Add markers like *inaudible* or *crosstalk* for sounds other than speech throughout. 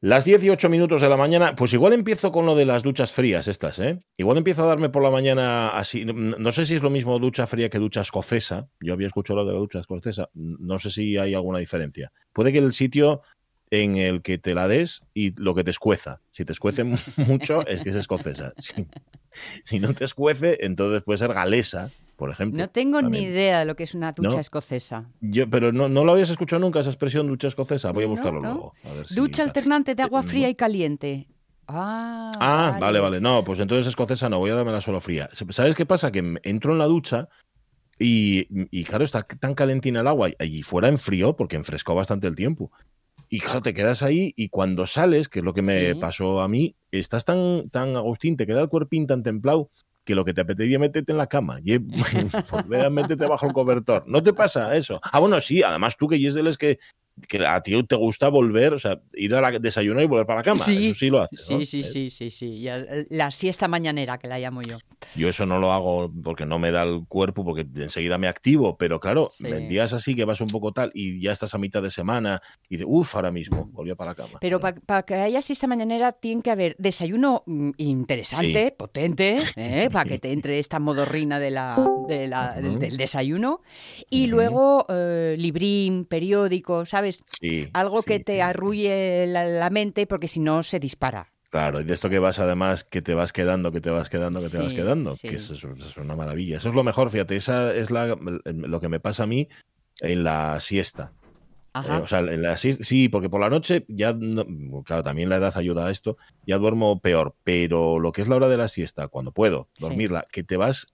Las 18 minutos de la mañana, pues igual empiezo con lo de las duchas frías estas, ¿eh? Igual empiezo a darme por la mañana así, no sé si es lo mismo ducha fría que ducha escocesa, yo había escuchado lo de la ducha escocesa, no sé si hay alguna diferencia. Puede que el sitio en el que te la des y lo que te escueza, si te escuece *laughs* mucho es que es escocesa, *laughs* si, si no te escuece entonces puede ser galesa, por ejemplo. No tengo ni idea de lo que es una ducha escocesa. Yo, pero no, no lo habías escuchado nunca esa expresión ducha escocesa. Voy a buscarlo luego. ducha alternante de agua fría y caliente. Ah, ah vale. vale, No, pues entonces escocesa no, voy a darme la solo fría. ¿Sabes qué pasa? Que entro en la ducha y, y claro, está tan calentina el agua y fuera en frío porque enfrescó bastante el tiempo. Y claro, te quedas ahí y cuando sales, que es lo que me pasó a mí, estás tan, tan Agustín, te queda el cuerpín tan templado que lo que te apetecía meterte en la cama y *laughs* *laughs* métete bajo el cobertor. ¿No te pasa eso? Ah, bueno, sí, además tú que es de que que a ti te gusta volver, o sea, ir a la desayunar y volver para la cama. Sí, eso sí lo haces. Sí, sí, sí, sí, sí. La siesta mañanera, que la llamo yo. Yo eso no lo hago porque no me da el cuerpo, porque enseguida me activo, pero claro, en días así que vas un poco tal y ya estás a mitad de semana y de uff, ahora mismo, volví para la cama. Pero para que haya siesta mañanera tiene que haber desayuno mm, interesante, potente, ¿eh? para que te entre esta modorrina de la, del, desayuno y luego eh, librín, periódico, ¿sabes? Algo que te arrulle la, mente porque si no se dispara. Claro, y de esto que vas además, que te vas quedando, que te vas quedando, que te vas quedando, que eso, es una maravilla. Eso es lo mejor, fíjate, esa es la, lo que me pasa a mí en la siesta. Eh, o sea, sí, porque por la noche ya, claro, también la edad ayuda a esto, ya duermo peor, pero lo que es la hora de la siesta, cuando puedo dormirla, que te vas,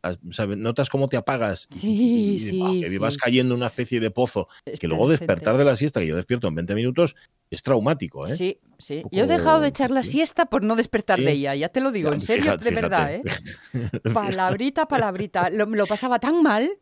notas cómo te apagas, sí, sí, que vas cayendo en una especie de pozo, que luego despertar de la siesta, que yo despierto en 20 minutos, es traumático, ¿eh? Sí, sí. Yo he dejado de echar la siesta por no despertar de ella, ya te lo digo, en serio, de verdad, ¿eh? *laughs* Palabrita, palabrita. lo pasaba tan mal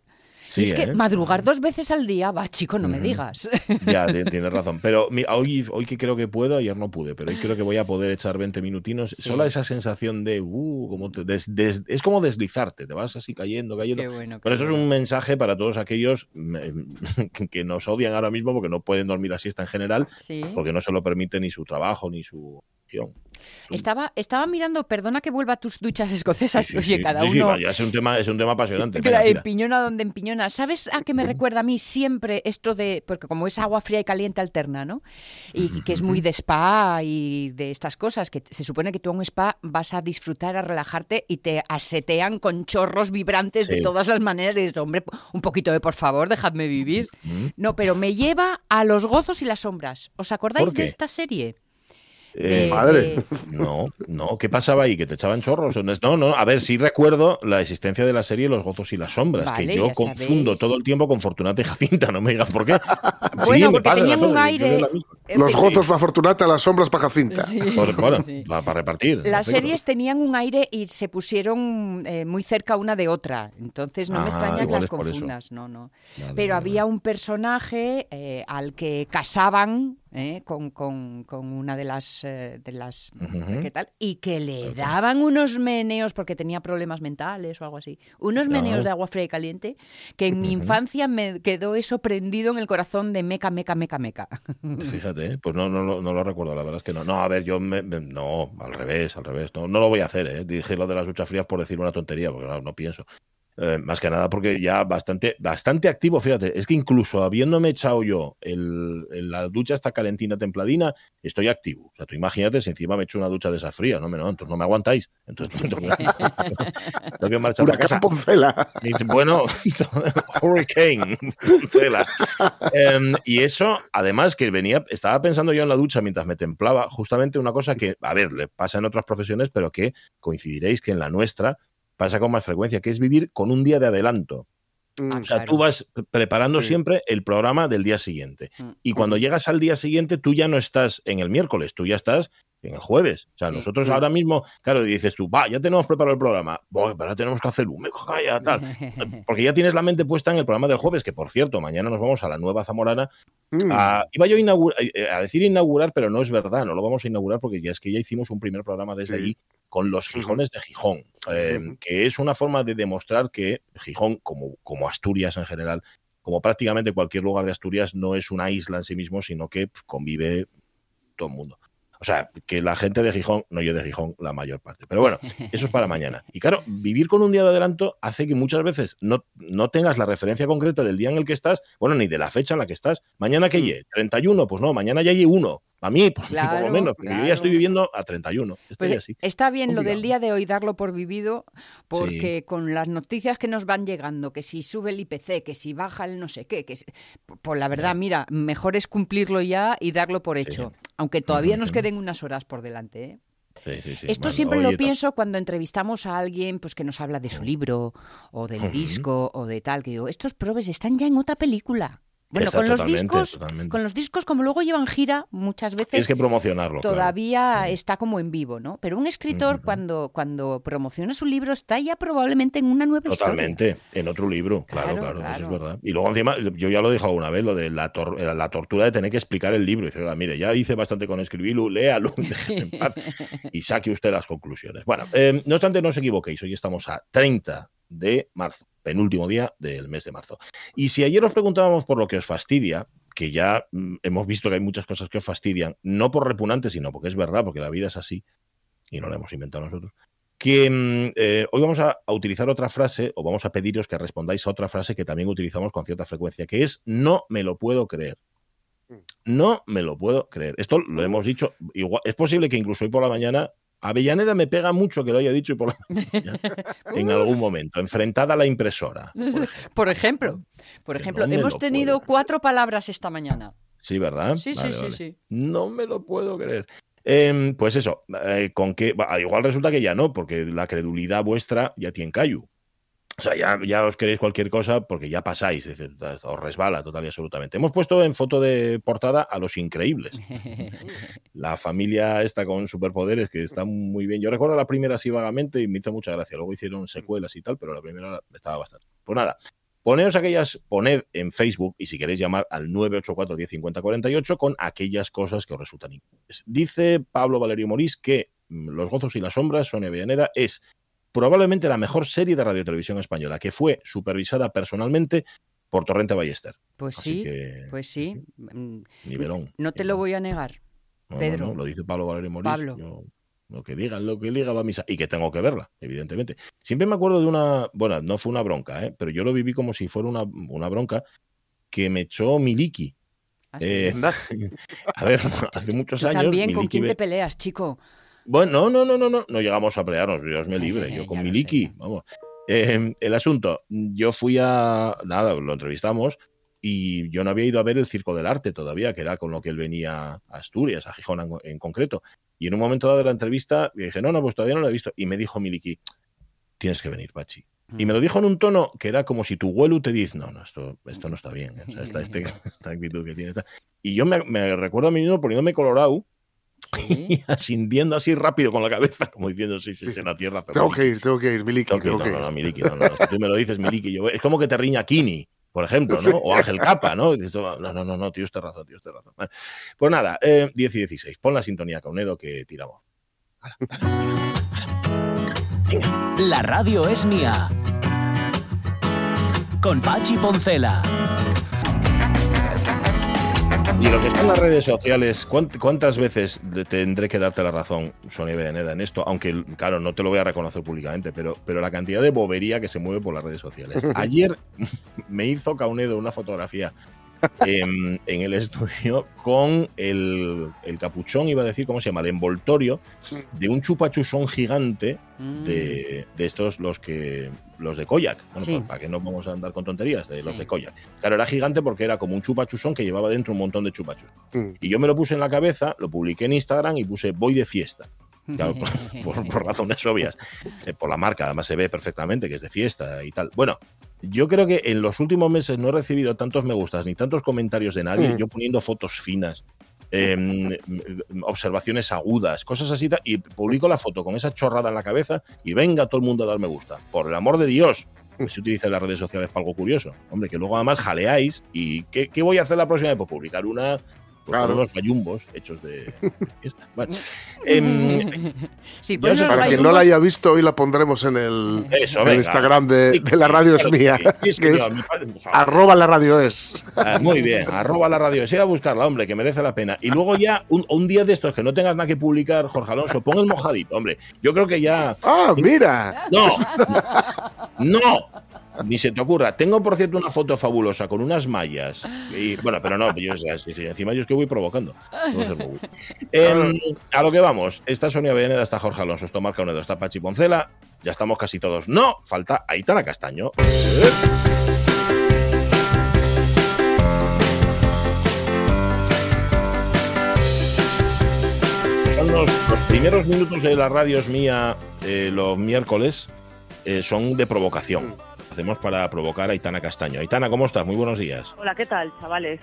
es que ¿eh? madrugar dos veces al día, va, chico, no me digas. *laughs* Ya, tienes *laughs* razón. Pero hoy, hoy que creo que puedo, ayer no pude, pero hoy creo que voy a poder echar 20 minutinos. Solo esa sensación de, uh, como es como deslizarte, te vas así cayendo, cayendo. pero eso es un mensaje para todos aquellos *laughs* que nos odian ahora mismo porque no pueden dormir la siesta en general, porque no se lo permite ni su trabajo ni su estaba, estaba mirando, perdona que vuelva a tus duchas escocesas, oye, cada uno. es un tema, es un tema apasionante. En piñona donde en ¿Sabes a qué me recuerda a mí siempre esto de, porque como es agua fría y caliente alterna, ¿no? Y, que es muy de spa y de estas cosas, que se supone que tú a un spa vas a disfrutar, a relajarte y te asetean con chorros vibrantes de todas las maneras. Y dices, hombre, un poquito de por favor, dejadme vivir. No, pero me lleva a los gozos y las sombras. ¿Os acordáis de esta serie? Eh, madre. No, no, ¿qué pasaba ahí? ¿Que te echaban chorros? No, no, a ver, sí recuerdo la existencia de la serie Los Gozos y las Sombras, que yo confundo todo el tiempo con Fortunata y Jacinta, no me digas por qué. *laughs* bueno, porque tenían un aire... Eh, los Gozos para Fortunata, las Sombras para Jacinta. bueno, para, repartir. Las series tenían un aire y se pusieron eh, muy cerca una de otra, entonces no me ah, extraña que las confundas, no, no. Pero había un personaje al que casaban ¿eh? con, con, con, una de las, eh, de las ¿qué tal? y que le daban unos meneos porque tenía problemas mentales o algo así, unos meneos de agua fría y caliente que en mi infancia me quedó eso prendido en el corazón de meca, meca, meca, meca. *laughs* Fíjate, pues no, no, no, lo recuerdo, la verdad es que no. No, a ver, yo me, no, al revés, al revés, no, no lo voy a hacer, ¿eh? dije lo de las duchas frías por decir una tontería, porque no, no pienso. Eh, más que nada porque ya bastante, bastante activo, fíjate, es que incluso habiéndome echado yo el, la ducha esta calentina templadina, estoy activo. O sea, tú imagínate si encima me echo una ducha de esa fría, no, no entonces no me aguantáis. Entonces *laughs* tengo que marchar a casa. Poncela. Bueno, *laughs* Hurricane Poncela. Em, y eso, además que venía, estaba pensando yo en la ducha mientras me templaba, justamente una cosa que, a ver, le pasa en otras profesiones, pero que coincidiréis que en la nuestra pasa con más frecuencia, que es vivir con un día de adelanto. Mm, o sea, tú vas preparando siempre el programa del día siguiente. Mm. Y cuando llegas al día siguiente, tú ya no estás en el miércoles, tú ya estás en el jueves. O sea, nosotros ahora mismo, claro, dices tú, va, ya tenemos preparado el programa, pero ahora tenemos que hacer un calla, tal. *laughs* Porque ya tienes la mente puesta en el programa del jueves, que por cierto, mañana nos vamos a la nueva Zamorana. Mm. iba yo a, a, decir inaugurar, pero no es verdad, no lo vamos a inaugurar porque ya es que ya hicimos un primer programa desde allí con los Gijones de Gijón, em, que es una forma de demostrar que Gijón, como, como Asturias en general, como prácticamente cualquier lugar de Asturias, no es una isla en sí mismo, sino que convive todo el mundo. O sea, que la gente de Gijón, no yo de Gijón, la mayor parte. Pero bueno, eso es para mañana. *laughs* Y claro, vivir con un día de adelanto hace que muchas veces no, no tengas la referencia concreta del día en el que estás, bueno, ni de la fecha en la que estás. Mañana que llegue, 31, pues no, mañana ya llegue uno. A mí, por, lo menos, porque yo ya estoy viviendo a 31. Pues así. Está bien lo del día de hoy darlo por vivido, porque con las noticias que nos van llegando, que si sube el IPC, que si baja el no sé qué, que pues la verdad, mira, mejor es cumplirlo ya y darlo por hecho, aunque todavía nos queden unas horas por delante. ¿eh? Esto siempre lo pienso cuando entrevistamos a alguien pues que nos habla de su libro o del disco o de tal, que digo, estos probes están ya en otra película. Bueno, con los discos, con los discos, como luego llevan gira, muchas veces es que promocionarlo. Todavía está como en vivo, ¿no? Pero un escritor cuando cuando promociona su libro está ya probablemente en una nueva Totalmente, en otro libro, claro, claro, eso es verdad. Y luego encima, yo ya lo he dicho alguna vez, lo de la, la tortura de tener que explicar el libro. Y dice, mire, ya hice bastante con escribirlo, léalo, *laughs* en paz, *laughs* y saque usted las conclusiones. Bueno, eh, no obstante, no os equivoquéis, hoy estamos a 30 de marzo, penúltimo día del mes de marzo. Y si ayer os preguntábamos por lo que os fastidia, que ya mm, hemos visto que hay muchas cosas que os fastidian, no por repugnantes, sino porque es verdad, porque la vida es así, y no la hemos inventado nosotros, que mm, eh, hoy vamos a, utilizar otra frase, o vamos a pediros que respondáis a otra frase que también utilizamos con cierta frecuencia, que es no me lo puedo creer. Mm. No me lo puedo creer. Esto lo hemos dicho. Igual, es posible que incluso hoy por la mañana Avellaneda me pega mucho que lo haya dicho por *laughs* en algún momento, enfrentada a la impresora. Por ejemplo, por ejemplo, hemos tenido cuatro palabras esta mañana. Sí, ¿verdad? Sí, sí, sí, sí. No me lo puedo creer. Em, pues eso, eh, con que igual resulta que ya no, porque la credulidad vuestra ya tiene callo. O sea, ya, os queréis cualquier cosa porque ya pasáis, os resbala total y absolutamente. Hemos puesto en foto de portada a los increíbles. *laughs* la familia esta con superpoderes que está muy bien. Yo recuerdo la primera así vagamente y me hizo mucha gracia. Luego hicieron secuelas y tal, pero la primera estaba bastante. Pues nada, poneos aquellas, poned en Facebook y si queréis llamar al 984 1050 48 con aquellas cosas que os resultan increíbles. Dice Pablo Valerio Morís que mm, Los gozos y las sombras, Sonia Villaneda, es probablemente la mejor serie de radio televisión española, que fue supervisada personalmente por Torrente Ballester. Pues sí, pues sí. Mm, nivelón. No te lo voy a negar, Pedro. lo dice Pablo Valerio Morís. Pablo. lo que digan, lo que diga va a misa. Y que tengo que verla, evidentemente. Siempre me acuerdo de una, bueno, no fue una bronca, ¿eh? pero yo lo viví como si fuera una, una bronca que me echó Miliki. ¿Ah, eh, *laughs* a ver, *laughs* hace muchos años. También, ¿con quién te peleas, chico? Bueno, no, no, no, no, no llegamos a pelearnos, Dios me libre, yo con Miliki, vamos. Em, el asunto, yo fui a, nada, lo entrevistamos y yo no había ido a ver el Circo del Arte todavía, que era con lo que él venía a Asturias, a Gijón en, concreto. Y en un momento dado de la entrevista dije, no, no, pues todavía no lo he visto. Y me dijo Miliki, tienes que venir, Pachi. Y me lo dijo en un tono que era como si tu huelu te dice, no, no, esto, esto no está bien, ¿eh? este, *laughs* esta, actitud que tiene. Y yo me, me recuerdo a mí mismo poniéndome colorado *laughs* y asintiendo así rápido con la cabeza, como diciendo, sí, sí, sí, en la tierra. Tengo que ir, tengo que ir, Miliki. Tengo que ir. No, no, Miliki, no, no, tú me lo dices, Miliki. Yo, es como que te riña Kini, por ejemplo, ¿no? O Ángel Capa, ¿no? No, no, no, no, tío, usted razón, tío, usted razón. Pues nada, eh, 10 y 16. Pon la sintonía, Caunedo, que tiramos. La radio es mía. Con Pachi Poncela. Y lo que está en las redes sociales, ¿cuántas veces tendré que darte la razón, Sonia Bedeneda, en esto? Aunque, claro, no te lo voy a reconocer públicamente, pero, pero la cantidad de bobería que se mueve por las redes sociales. *laughs* Ayer me hizo Caunedo una fotografía en, el estudio con el, capuchón, iba a decir, ¿cómo se llama? De envoltorio de un chupachusón gigante de, mm. estos, los que los de Koyak. Bueno, para que no vamos a andar con tonterías, de los de Koyak. Claro, era gigante porque era como un chupachusón que llevaba dentro un montón de chupachus. Mm. Y yo me lo puse en la cabeza, lo publiqué en Instagram y puse voy de fiesta. por, *laughs* razones obvias. Eh, por la marca, además se ve perfectamente que es de fiesta y tal. Bueno, yo creo que en los últimos meses no he recibido tantos me gustas ni tantos comentarios de nadie, mm. yo poniendo fotos finas, em, observaciones agudas, cosas así, y publico la foto con esa chorrada en la cabeza y venga todo el mundo a dar me gusta. Por el amor de Dios, que se utiliza las redes sociales para algo curioso. Hombre, que luego además jaleáis y ¿qué, voy a hacer la próxima vez? Pues publicar una claro. unos gallumbos hechos de *laughs* fiesta. Bueno, *laughs* eh, para quien no la haya visto, hoy la pondremos en el, Instagram de, de, la radio es mía. que es arroba la radio es. Ah, muy bien, arroba la radio es. Ir a buscarla, hombre, que merece la pena. Y luego ya, un, un, día de estos que no tengas nada que publicar, Jorge Alonso, pon el mojadito, hombre. Yo creo que ya. ¡Ah, mira! No, *laughs* no, ni se te ocurra. Tengo, por cierto, una foto fabulosa con unas mallas. Bueno, pero no, yo, encima yo es que voy provocando. Em, a lo que vamos. Está Sonia Beneda, está Jorge Alonso, está Marca Unedo, está Pachi Poncela. Ya estamos casi todos. No, falta Aitana Castaño. Son los, primeros minutos de la radio es mía eh, los miércoles. Eh, son de provocación hacemos para provocar a Aitana Castaño. Aitana, ¿cómo estás? Muy buenos días. Hola, ¿qué tal, chavales?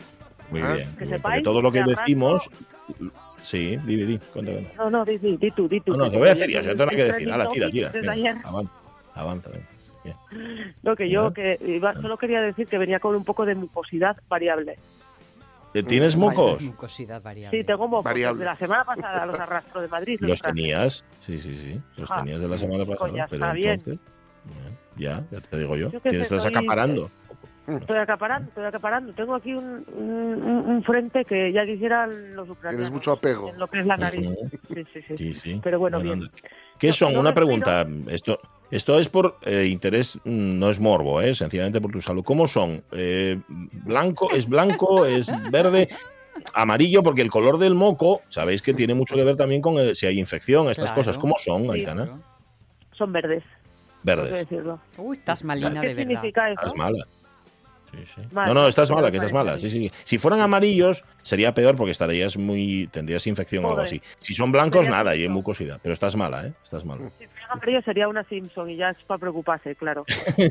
Muy ah, bien. Que sepáis todo lo que decimos... Sí, di, di, cuéntame. No, no, di, di, di tú, di tú. No, no, te voy a decir yo, no hay que decir. Hala, tira, tira. avanza, avanza. Bien. Lo que yo que iba, solo quería decir que venía con un poco de mucosidad variable. ¿Tienes mocos? Mucosidad variable. Sí, tengo mocos. Variable. De la semana pasada los arrastro de Madrid. Los, tenías, sí, sí, sí. Los ah, tenías de la semana pues pasada. Pero entonces, bien. Ya, ya te digo yo. que estás acaparando. Estoy acaparando, estoy acaparando. Tengo aquí un, un, frente que ya quisieran los ucranianos. Tienes mucho apego. En lo que es la nariz. Sí, sí, sí. Pero bueno, bien. ¿Qué son? Una pregunta. Esto, esto es por eh, interés, mm, no es morbo, ¿eh? sencillamente por tu salud. ¿Cómo son? Eh, ¿Blanco? ¿Es blanco? ¿Es verde? Amarillo, porque el color del moco, sabéis que tiene mucho que ver también con eh, si hay infección, estas cosas. ¿Cómo son, Aitana? Son verdes. Verdes. Uy, estás malina de verdad. significa eso? Estás mala. Sí, sí. no, no, estás mala, que estás mala. Sí, sí. Si fueran amarillos, sería peor porque estarías muy. tendrías infección o algo así. Si son blancos, nada, y hay mucosidad. Pero estás mala, ¿eh? Estás mala. Si fueran amarillos sería una Simpson y ya es para preocuparse, claro.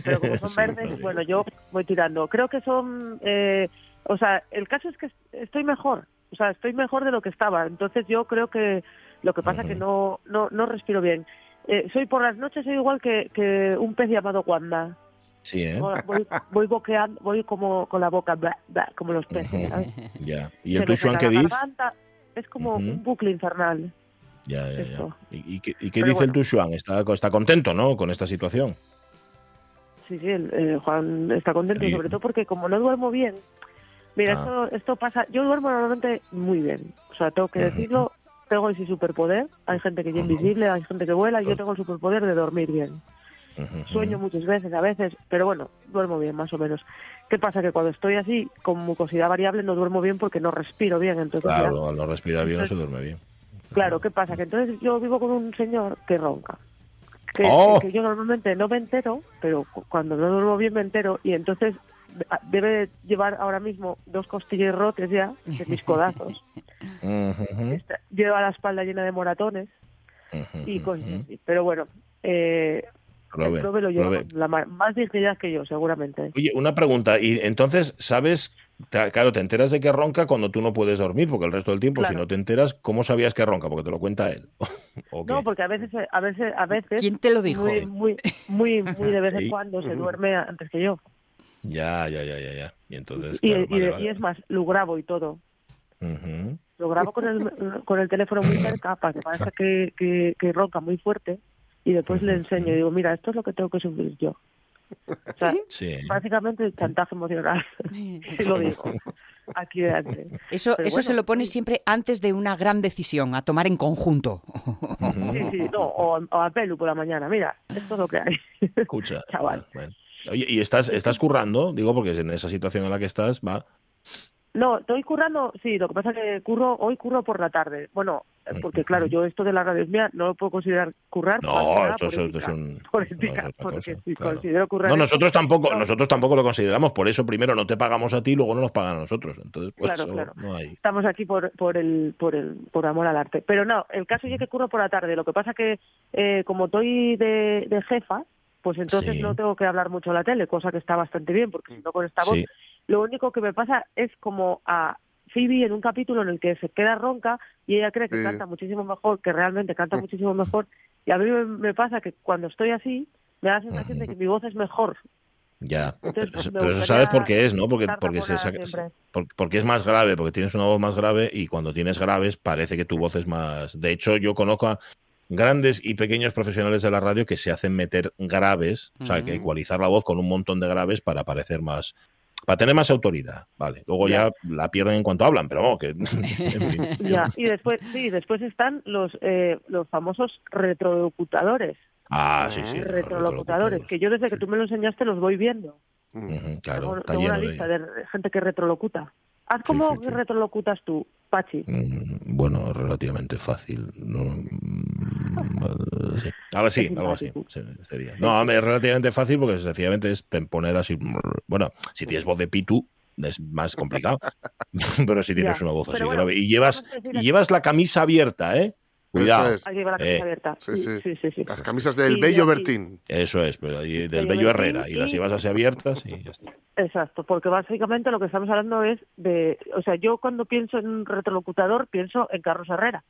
Pero como son *laughs* verdes, bueno, yo voy tirando. Creo que son. Eh, o sea, el caso es que estoy mejor. O sea, estoy mejor de lo que estaba. Entonces yo creo que lo que pasa es que no, no, no respiro bien. Eh, soy por las noches soy igual que, que un pez llamado Wanda. Sí, ¿eh? Voy, voy boqueando, voy como con la boca, como los peces. *laughs* ya. ¿Y el tuyo qué dice? Es como un bucle infernal. Ya, ya, ya. ¿Y, qué, y qué dice el Tushuan? ¿Está, está contento, ¿no? Con esta situación. Sí, sí, el, Juan está contento, sobre todo porque como no duermo bien, mira, ah. esto, esto pasa, yo duermo normalmente muy bien, o sea, tengo que decirlo, tengo ese superpoder. Hay gente que es invisible, hay gente que vuela, y yo tengo el superpoder de dormir bien. Sueño muchas veces, a veces, pero bueno, duermo bien, más o menos. ¿Qué pasa? Que cuando estoy así, con mucosidad variable, no duermo bien porque no respiro bien. Entonces claro, al no respirar bien no se duerme bien. Claro, ¿qué pasa? Que entonces yo vivo con un señor que ronca. Que, ¡Oh! que yo normalmente no me entero, pero cuando no duermo bien me entero y entonces debe llevar ahora mismo dos costillas rotes ya de mis codazos. *laughs* Lleva la espalda llena de moratones y cosas Pero bueno, eh, lo lleva la más dignidad que yo, seguramente. Oye, una pregunta. Y entonces, ¿sabes claro, te enteras de que ronca cuando tú no puedes dormir, porque el resto del tiempo, si no te enteras, ¿cómo sabías que ronca? Porque te lo cuenta él. *laughs* no, porque a veces, a veces, a veces. ¿Quién te lo dijo? Muy, muy, muy, de vez en cuando se duerme antes que yo. Ya, ya, ya, ya, ya. Y entonces. Y, es más, lo grabo y todo. Lo grabo con el, con el teléfono muy cerca para que parezca que, que, que ronca muy fuerte y después le enseño y digo, mira, esto es lo que tengo que sufrir yo. O sea, básicamente el chantaje emocional, *laughs* si lo digo. Aquí delante. Eso, eso se lo pone siempre antes de una gran decisión a tomar en conjunto. Sí, sí, no, o, a pelu por la mañana. Mira, esto es lo que hay. Escucha, *laughs* chaval. Oye, ¿y estás, estás currando? Digo, porque en esa situación en la que estás, va. No, estoy currando, sí, lo que pasa es que curro, hoy curro por la tarde. Bueno, porque claro, yo esto de la radio es mía, no lo puedo considerar currar. No, esto es, un... *laughs* porque si considero currar... No, nosotros tampoco, nosotros tampoco lo consideramos, por eso primero no te pagamos a ti, luego no nos pagan a nosotros. Entonces, pues claro, claro. No hay... Estamos aquí por, por, el, por, el, por amor al arte. Pero no, el caso es que curro por la tarde. Lo que pasa que eh, como estoy de, de jefa, pues entonces no tengo que hablar mucho a la tele, cosa que está bastante bien, porque si no con esta voz, lo único que me pasa es como a Phoebe en un capítulo en el que se queda ronca y ella cree que canta muchísimo mejor, que realmente canta muchísimo mejor, y a mí me, pasa que cuando estoy así, me da la sensación de que mi voz es mejor. Ya, pero, pues, eso sabes por qué es, ¿no? Porque, porque, se, porque es más grave, porque tienes una voz más grave y cuando tienes graves parece que tu voz es más... De hecho, yo conozco a grandes y pequeños profesionales de la radio que se hacen meter graves, o sea, que ecualizar la voz con un montón de graves para parecer más, para tener más autoridad, vale. Luego ya, la pierden en cuanto hablan, pero vamos, que... *laughs* *laughs* ya. Y después, sí, después están los, eh, los famosos retrolocutadores. Ah, sí, sí. Retrolocutadores, que yo desde que tú me lo enseñaste los voy viendo. claro, tengo, una lista de... gente que retrolocuta. Haz cómo retrolocutas tú, Pachi. Mm, bueno, relativamente fácil. No, mm, Ahora sí, algo así sería. No, es relativamente fácil porque sencillamente es poner así. Bueno, si tienes voz de pitu, es más complicado. *laughs* pero si tienes una voz así grave. Y llevas, y llevas la camisa abierta, ¿eh? Cuidado. la camisa eh. abierta. Sí sí. Sí, Las camisas del Bello Bertín. Eso es, pero del Bello Herrera. Y las llevas así abiertas y ya está. Exacto, porque básicamente lo que estamos hablando es de. O sea, yo cuando pienso en un retrolocutador pienso en Carlos Herrera.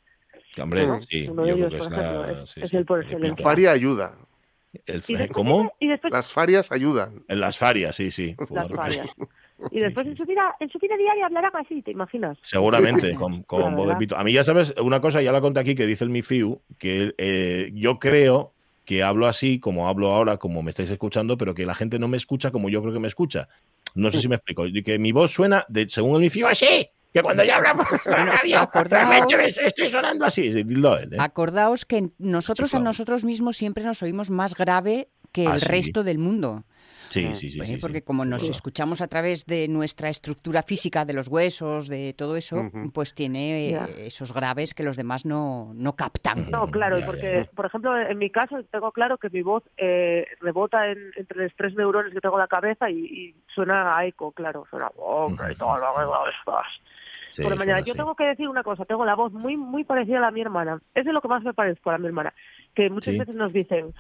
Hombre, sí. yo creo que es, la, es, el por excelencia. Faria ayuda. El, ¿Cómo? Las farias ayudan. En las farias, sí, sí. Las farias. *laughs* *laughs* Y después en su vida, en su vida diaria hablarán así, ¿te imaginas? *laughs* Seguramente, con, con voz de pito. A mí ya sabes, una cosa, ya la conté aquí, que dice el Mifiu, que eh, yo creo que hablo así, como hablo ahora, como me estáis escuchando, pero que la gente no me escucha como yo creo que me escucha. No sé si me explico. Que mi voz suena, de, según el Mifiu, así que cuando ya hablamos *laughs* acordaos, estoy sonando así. ¿eh? Acordaos que nosotros a nosotros mismos siempre nos oímos más grave que el ah, resto del mundo. Sí, eh, sí, sí, Porque como nos escuchamos a través de nuestra estructura física, de los huesos, de todo eso, pues tiene eh, esos graves que los demás no, no captan. No, claro, porque, por ejemplo, en mi caso tengo claro que mi voz eh, rebota entre los tres neurones que tengo en la cabeza y, suena a eco, claro, suena oh, por mañana. Yo tengo que decir una cosa, tengo la voz muy muy parecida a la mi hermana. Es de lo que más me parezco a la mi hermana, que muchas veces nos dicen,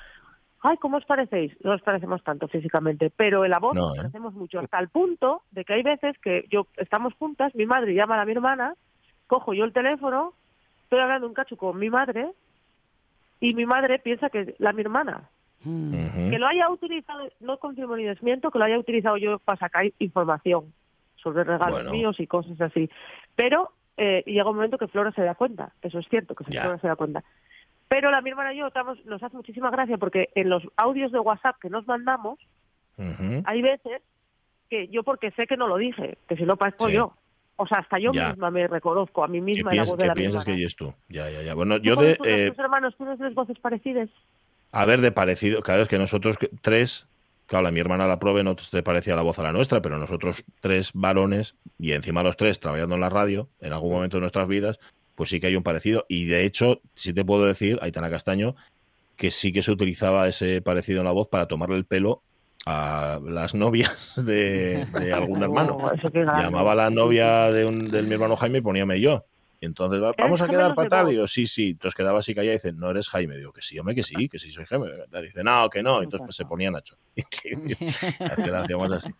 ay, ¿cómo os parecéis? No os parecemos tanto físicamente, pero en la voz nos ¿eh? parecemos mucho, hasta el punto de que hay veces que yo estamos juntas, mi madre llama a mi hermana, cojo yo el teléfono, estoy hablando un cacho con mi madre y mi madre piensa que es la mi hermana. Que lo haya utilizado, no confirmo ni desmiento, que lo haya utilizado yo para sacar información sobre regalos míos y cosas así. Pero eh, llega un momento que Flora se da cuenta, eso es cierto, que Flora se da cuenta. Pero la mi hermana y yo estamos, nos hace muchísima gracia porque en los audios de WhatsApp que nos mandamos, hay veces que yo porque sé que no lo dije, que si no parezco yo. O sea, hasta yo misma me reconozco a mí misma en la voz de la ¿Qué piensas que eres tú? Ya, ya, ya. Bueno, yo de... Eh, tus hermanos tienes voces parecidas? A ver, de parecido. Claro, es que nosotros tres... Claro, la mi hermana la prove no te parecía la voz a la nuestra, pero nosotros tres varones, y encima los tres trabajando en la radio, en algún momento de nuestras vidas, pues sí que hay un parecido. Y de hecho, sí te puedo decir, Aitana Castaño, que sí que se utilizaba ese parecido en la voz para tomarle el pelo a las *laughs* novias de, algún hermano. Llamaba a la novia de, un, mi hermano Jaime y poníame yo. Y entonces, vamos a quedar fatal. Y yo, sí, sí. Entonces quedaba así callada y dice, no eres Jaime. Digo, que sí, hombre, que sí, que sí soy Jaime. Y dice, no, que no. Entonces pues, se ponía Nacho. *laughs* Y que, *laughs* hacíamos así.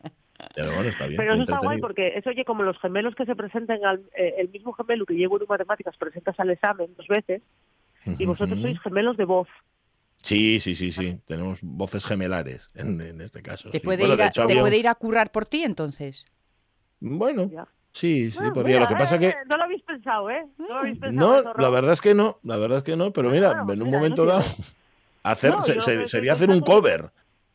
Pero bueno, está bien. Pero eso está guay porque eso oye como los gemelos que se presenten al eh, el mismo gemelo que llevo en matemáticas presentas al examen dos veces y vosotros sois gemelos de voz. Sí, sí, sí, sí. Tenemos voces gemelares en, este caso. ¿Te, puede, ir a, ¿te puede ir a currar por ti entonces? Bueno, sí, sí, podría. lo que pasa que... No lo habéis pensado, ¿eh? No, lo habéis pensado, no la verdad es que no, la verdad es que no, pero mira, en un momento dado, *laughs* hacer, sería hacer un cover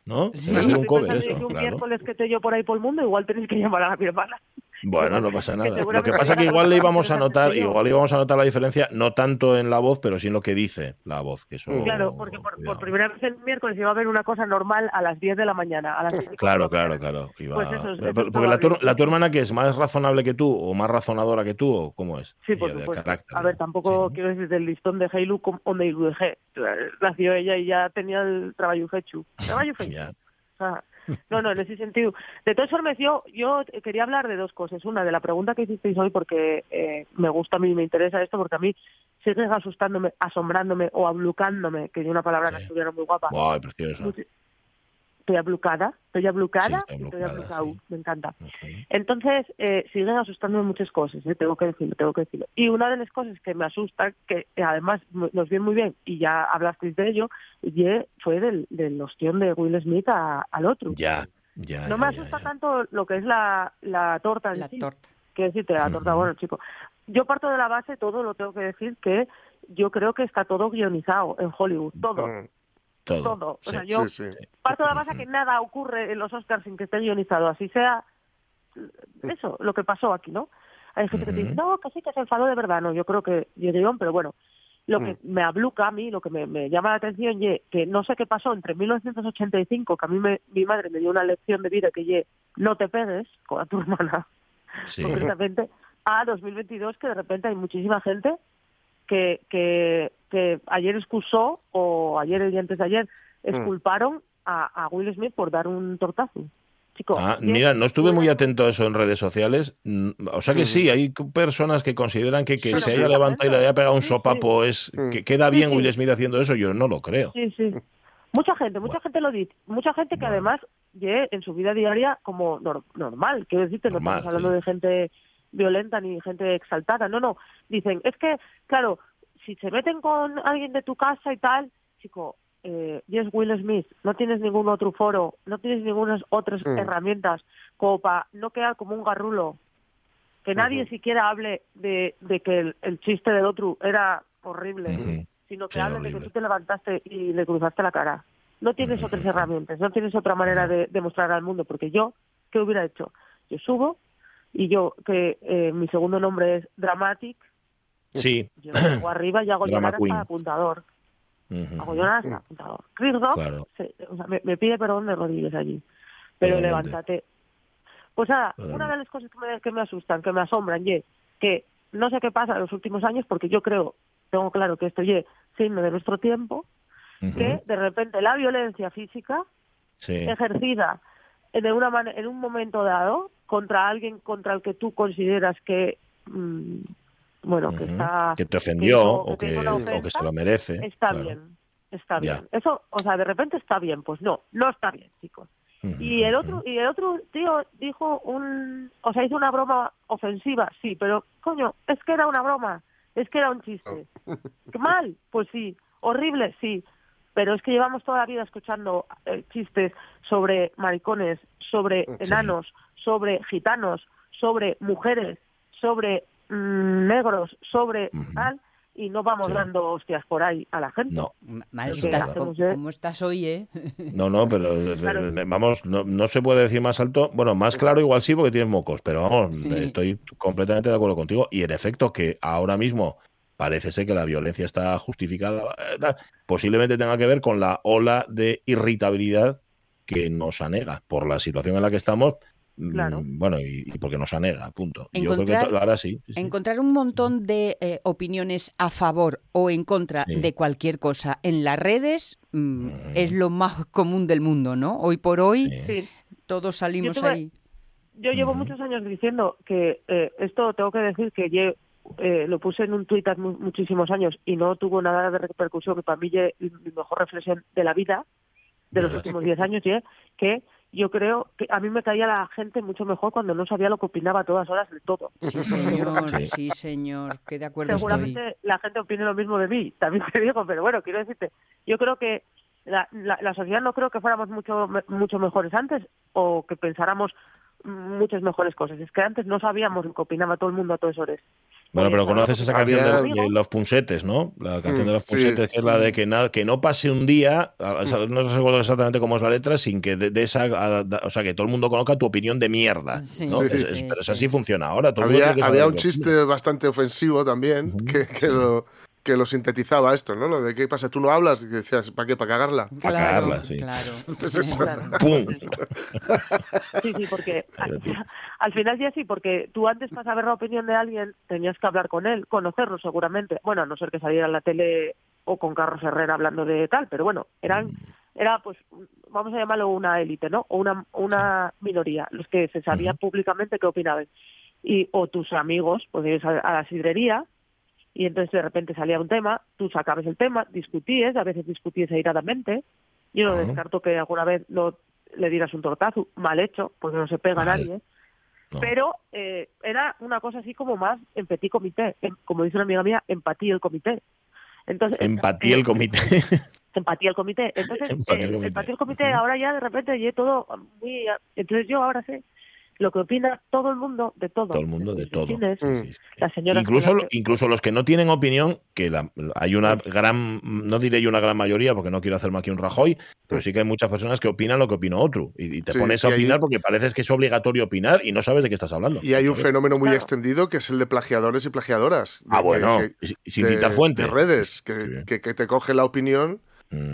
¿no? Sí, un cover, eso, un miércoles que estoy yo por ahí por el mundo, igual tenéis que llamar a mi hermana. Bueno, no *laughs* pasa nada. Lo que pasa es que *laughs* igual le íbamos a *laughs* notar, igual íbamos a notar la diferencia, no tanto en la voz, pero sí en lo que dice la voz. Que eso, claro, porque por, primera vez el miércoles iba a haber una cosa normal a las 10 de la mañana. A las claro, claro, claro. Pues porque la tu, la tu, hermana que es más razonable que tú o más razonadora que tú, o cómo es? Sí, por supuesto. a ver, tampoco quiero decir del listón de Heilu o de G. Nació ella y ya tenía el trabajo hecho. Trabajo hecho. No, no, en ese sentido. De todas formas, yo, yo quería hablar de dos cosas. Una, de la pregunta que hicisteis hoy, porque eh, me gusta a mí, me interesa esto, porque a mí sigue asustándome, asombrándome o ablucándome, que es una palabra que estuviera muy guapa. Wow, precioso estoy ablucada, estoy ablucada, estoy ablucada, me encanta. Entonces, eh, siguen asustándome muchas cosas, eh, tengo que decirlo, tengo que decirlo. Y una de las cosas que me asusta, que además nos viene muy bien, y ya hablasteis de ello, fue del, del ostión de Will Smith al otro. Ya, no me asusta tanto lo que es la, la torta. La torta. Que decirte, la torta, bueno, chico. Yo parto de la base, todo lo tengo que decir, que yo creo que está todo guionizado en Hollywood, todo. Todo. O sea, yo parto de la base que nada ocurre en los Oscars sin que esté guionizado, así sea eso, lo que pasó aquí, ¿no? Hay gente que dice, no, que sí que se enfadó de verdad, no, yo creo que yo pero bueno, lo que me abluca a mí, lo que me, llama la atención, ye, que no sé qué pasó entre 1985, que a mí me, mi madre me dio una lección de vida que ye, no te pegues con a tu *laughs* hermana, concretamente, a 2022, que de repente hay muchísima gente que, que, que ayer excusó, o ayer y antes de ayer, mm. exculparon a, a Will Smith por dar un tortazo. Ah, mira, no estuve muy atento a eso en redes sociales. Mm, o sea que sí, hay personas que consideran que, que se haya levantado y le haya pegado un sopapo es que queda bien Will Smith haciendo eso. Yo no lo creo. Sí, sí. Mucha gente, mucha gente lo dice. Mucha gente que además ve en su vida diaria como normal. Quiero decirte, no estamos hablando de gente violenta ni gente exaltada. No, no. Dicen, es que, claro, si se meten con alguien de tu casa y tal, chico, eh, es Will Smith, no tienes ningún otro foro, no tienes ninguna otras mm. herramientas como para no quedar como un garrulo, que nadie siquiera hable de, que el, chiste del otro era horrible, sino que hable de que tú te levantaste y le cruzaste la cara. No tienes otras herramientas, no tienes otra manera de demostrar al mundo, porque yo, ¿qué hubiera hecho? Yo subo y yo, que eh, mi segundo nombre es Dramatic, sí. yo subo arriba y hago llegar hasta apuntador. Hago yo nada, Chris me, pide perdón de rodillas allí. Pero levántate. Pues nada, una de las cosas que me, que me asustan, que me asombran, y que no sé qué pasa en los últimos años, porque yo creo, tengo claro que esto es signo de nuestro tiempo, que de repente la violencia física ejercida en, una en un momento dado contra alguien contra el que tú consideras que mm, bueno, que está... Que te ofendió o, que, se lo merece. Está bien, está bien. Eso, o sea, de repente está bien, pues no, no está bien, chicos. Y el otro y el otro tío dijo un, o sea, hizo una broma ofensiva, sí, pero coño, es que era una broma, es que era un chiste. ¿Qué *laughs* mal? Pues sí, horrible, sí, pero es que llevamos toda la vida escuchando eh, chistes sobre maricones, sobre enanos, sobre gitanos, sobre mujeres, sobre negros sobre tal y no vamos dando hostias por ahí a la gente. No. ¿Cómo, estás hoy, eh? *laughs* No, no, pero eh, vamos, no, se puede decir más alto. Bueno, más claro igual sí porque tienes mocos, pero vamos, estoy completamente de acuerdo contigo. Y en efecto, que ahora mismo parece ser que la violencia está justificada, eh, posiblemente tenga que ver con la ola de irritabilidad que nos anega por la situación en la que estamos Claro. Mm, bueno, y, porque nos anega, punto. Encontrar, ahora sí, Encontrar un montón de eh, opiniones a favor o en contra de cualquier cosa en las redes mm, mm. es lo más común del mundo, ¿no? Hoy por hoy todos salimos ahí. Yo llevo muchos años diciendo que eh, esto tengo que decir que yo, eh, lo puse en un Twitter muchísimos años y no tuvo nada de repercusión, que para mí es mi mejor reflexión de la vida de los últimos 10 años, que yo creo que a mí me caía la gente mucho mejor cuando no sabía lo que opinaba a todas horas de todo. Sí, señor, sí, señor, que de acuerdo Seguramente la gente opine lo mismo de mí, también te digo, pero bueno, quiero decirte, yo creo que la, la, sociedad no creo que fuéramos mucho, mucho mejores antes o que pensáramos muchas mejores cosas. Es que antes no sabíamos lo que opinaba todo el mundo a todas horas. Bueno, pero conoces esa canción de, Los Punsetes, ¿no? La canción de mm, Los Punsetes, que es la de que, que no pase un día, mm. no recuerdo exactamente cómo es la letra, sin que de, esa, o sea, que todo el mundo conozca tu opinión de mierda. ¿no? pero eso así funciona ahora. había, un chiste bastante ofensivo también, que, que, lo, que lo sintetizaba esto, ¿no? Lo de qué pasa, tú no hablas y decías, ¿para qué? ¿Para cagarla? Para cagarla, sí. Claro. ¡Pum! Sí, sí, porque *laughs* al, final ya sí, porque tú antes para saber la opinión de alguien tenías que hablar con él, conocerlo seguramente. Bueno, a no ser que saliera en la tele o con Carlos Herrera hablando de tal, pero bueno, eran mm. era pues vamos a llamarlo una élite, ¿no? O una una minoría, los que se sabía públicamente qué opinaban. Y o tus amigos, pues ir a la sidrería y entonces de repente salía un tema, tú sacabas el tema, discutíes, a veces discutíes airadamente, yo no descarto que alguna vez lo, le dieras un tortazo, mal hecho, porque no se pega a nadie, pero eh, era una cosa así como más en petit comité, como dice una amiga mía, empatía el comité. Entonces, empatía el comité. *laughs* empatía el comité. Entonces, *laughs* empatía el comité, el comité ahora ya de repente, y todo muy... Entonces yo ahora sé lo que opina todo el mundo de todo. Todo el mundo de todo. Mm. incluso, incluso los que no tienen opinión, que hay una gran, no diré yo una gran mayoría, porque no quiero hacerme aquí un rajoy, pero sí que hay muchas personas que opinan lo que opina otro. Y, te pones a opinar porque parece que es obligatorio opinar y no sabes de qué estás hablando. Y hay un fenómeno muy extendido que es el de plagiadores y plagiadoras. ah, bueno, sin citar fuentes. De redes, que, que te coge la opinión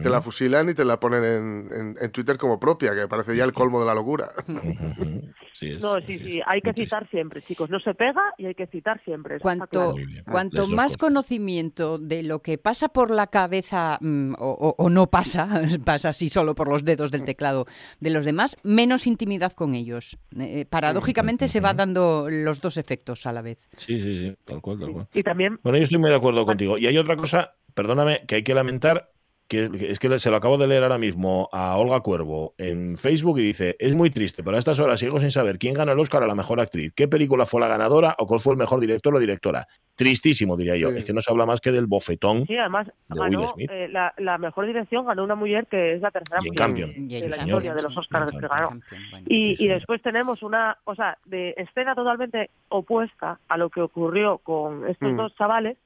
te la fusilan y te la ponen en, en, Twitter como propia, que parece ya el colmo de la locura. no, sí, sí, hay que citar siempre, chicos. No se pega y hay que citar siempre. Cuanto, cuanto más conocimiento de lo que pasa por la cabeza mm, o, no pasa, *laughs* pasa así solo por los dedos del teclado de los demás, menos intimidad con ellos. Eh, paradójicamente se va dando los dos efectos a la vez. Sí, sí, sí, tal cual, tal cual. Y también... Bueno, yo estoy muy de acuerdo contigo. Y hay otra cosa, perdóname, que hay que lamentar que es que se lo acabo de leer ahora mismo a Olga Cuervo en Facebook y dice, es muy triste, pero a estas horas sigo sin saber quién ganó el Oscar a la mejor actriz, qué película fue la ganadora o cuál fue el mejor director o directora. Tristísimo, diría yo. Es que no se habla más que del bofetón. Sí, además ganó, eh, la, mejor dirección ganó una mujer que es la tercera cambio, de la historia de los Oscars que ganó. y, y después tenemos una, o sea, de escena totalmente opuesta a lo que ocurrió con estos mm. dos chavales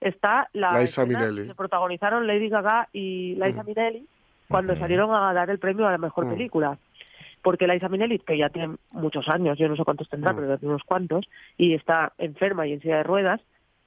está la Liza Minnelli. que protagonizaron Lady Gaga y Liza mm. Minnelli cuando salieron a dar el premio a la mejor mm. película. Porque Liza Minnelli, que ya tiene muchos años, yo no sé cuántos tendrá, mm. pero tiene unos cuantos, y está enferma y en silla de ruedas,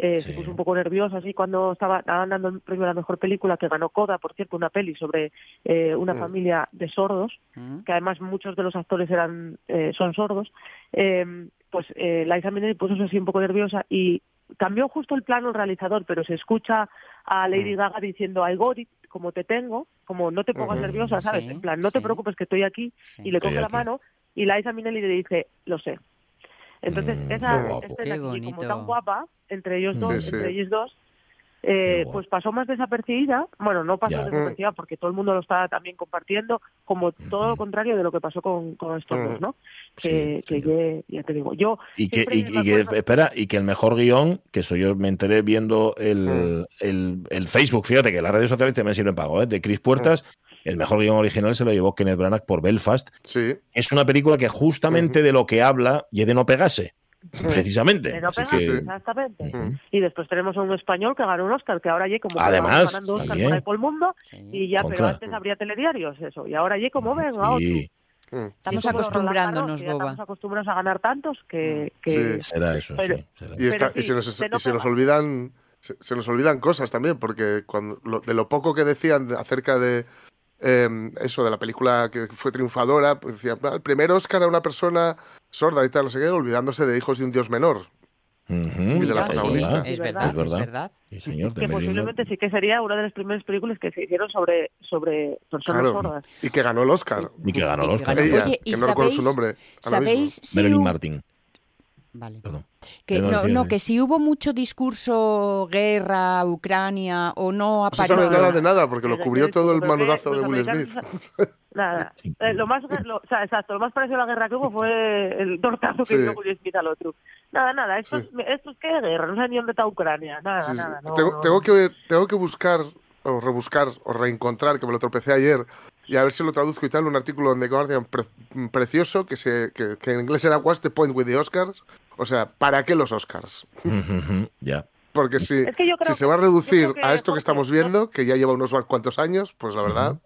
eh, se puso un poco nerviosa así cuando estaba dando el premio a la mejor película que ganó Coda, por cierto, una peli sobre eh, una familia de sordos, que además muchos de los actores eran eh, son sordos. pues Liza Minnelli puso así un poco nerviosa y cambió justo el plano el realizador, pero se escucha a Lady mm. Gaga diciendo I got como te tengo, como no te pongas nerviosa, ¿sabes? en plan, no te preocupes que estoy aquí, y le coge la mano, y Liza Minnelli le dice, lo sé. Entonces, mm, esa escena aquí, como tan guapa, entre ellos dos, entre ellos dos, eh, pues pasó más desapercibida. Bueno, no pasó desapercibida porque todo el mundo lo estaba también compartiendo, como todo lo contrario de lo que pasó con, con estos dos, ¿no? Que, que ya te digo, yo. Y que, y, que, espera, y que el mejor guion, que soy yo me enteré viendo el, el, el, Facebook, fíjate que las redes sociales también sirven pago, ¿eh? de Chris Puertas. El mejor guion original se lo llevó Kenneth Branagh por Belfast. Sí. Es una película que justamente de lo que habla y de no pegarse. Precisamente. exactamente. Y después tenemos a un español que ganó un Oscar, que ahora ya como Además, ganando Oscar por el mundo, y ya, pero antes habría telediarios, eso. Y ahora ya como ven a otro. Mm. Estamos acostumbrándonos, Boba. Estamos acostumbrados a ganar tantos que. Mm. que... Será eso. Y, se nos, se nos olvidan. Se, nos olvidan cosas también, porque cuando de lo poco que decían acerca de, Em, eso de la película que fue triunfadora, pues decía, el primer Oscar a una persona sorda y tal, no sé qué, olvidándose de Hijos de un Dios Menor. y de la protagonista. Es verdad, es verdad. que posiblemente sí que sería una de las primeras películas que se hicieron sobre, sobre personas sordas. Y que ganó el Oscar. Y que ganó el Oscar. Oye, que no recuerdo su nombre. ¿Sabéis si Martin. Vale. Que, no, no, que si hubo mucho discurso, guerra, Ucrania, o no apareció. No se sabe nada de nada, porque lo cubrió todo el manudazo de Will Smith. *laughs* Nada. Eh, lo más, o sea, exacto, lo más parecido a la guerra que hubo fue el tortazo que hizo Will Smith al otro. Nada, nada, esto, es, esto es que guerra, no sé ni dónde está Ucrania, nada, nada. tengo, tengo, que, tengo que buscar, o rebuscar, o reencontrar, que me lo tropecé ayer, y a ver si lo traduzco y tal, un artículo en The Guardian precioso que, se, que, que, en inglés era What's the point with the Oscars? O sea, ¿para qué los Oscars? ya. Porque si, si se va a reducir a esto que estamos viendo, que ya lleva unos cuantos años, pues la verdad...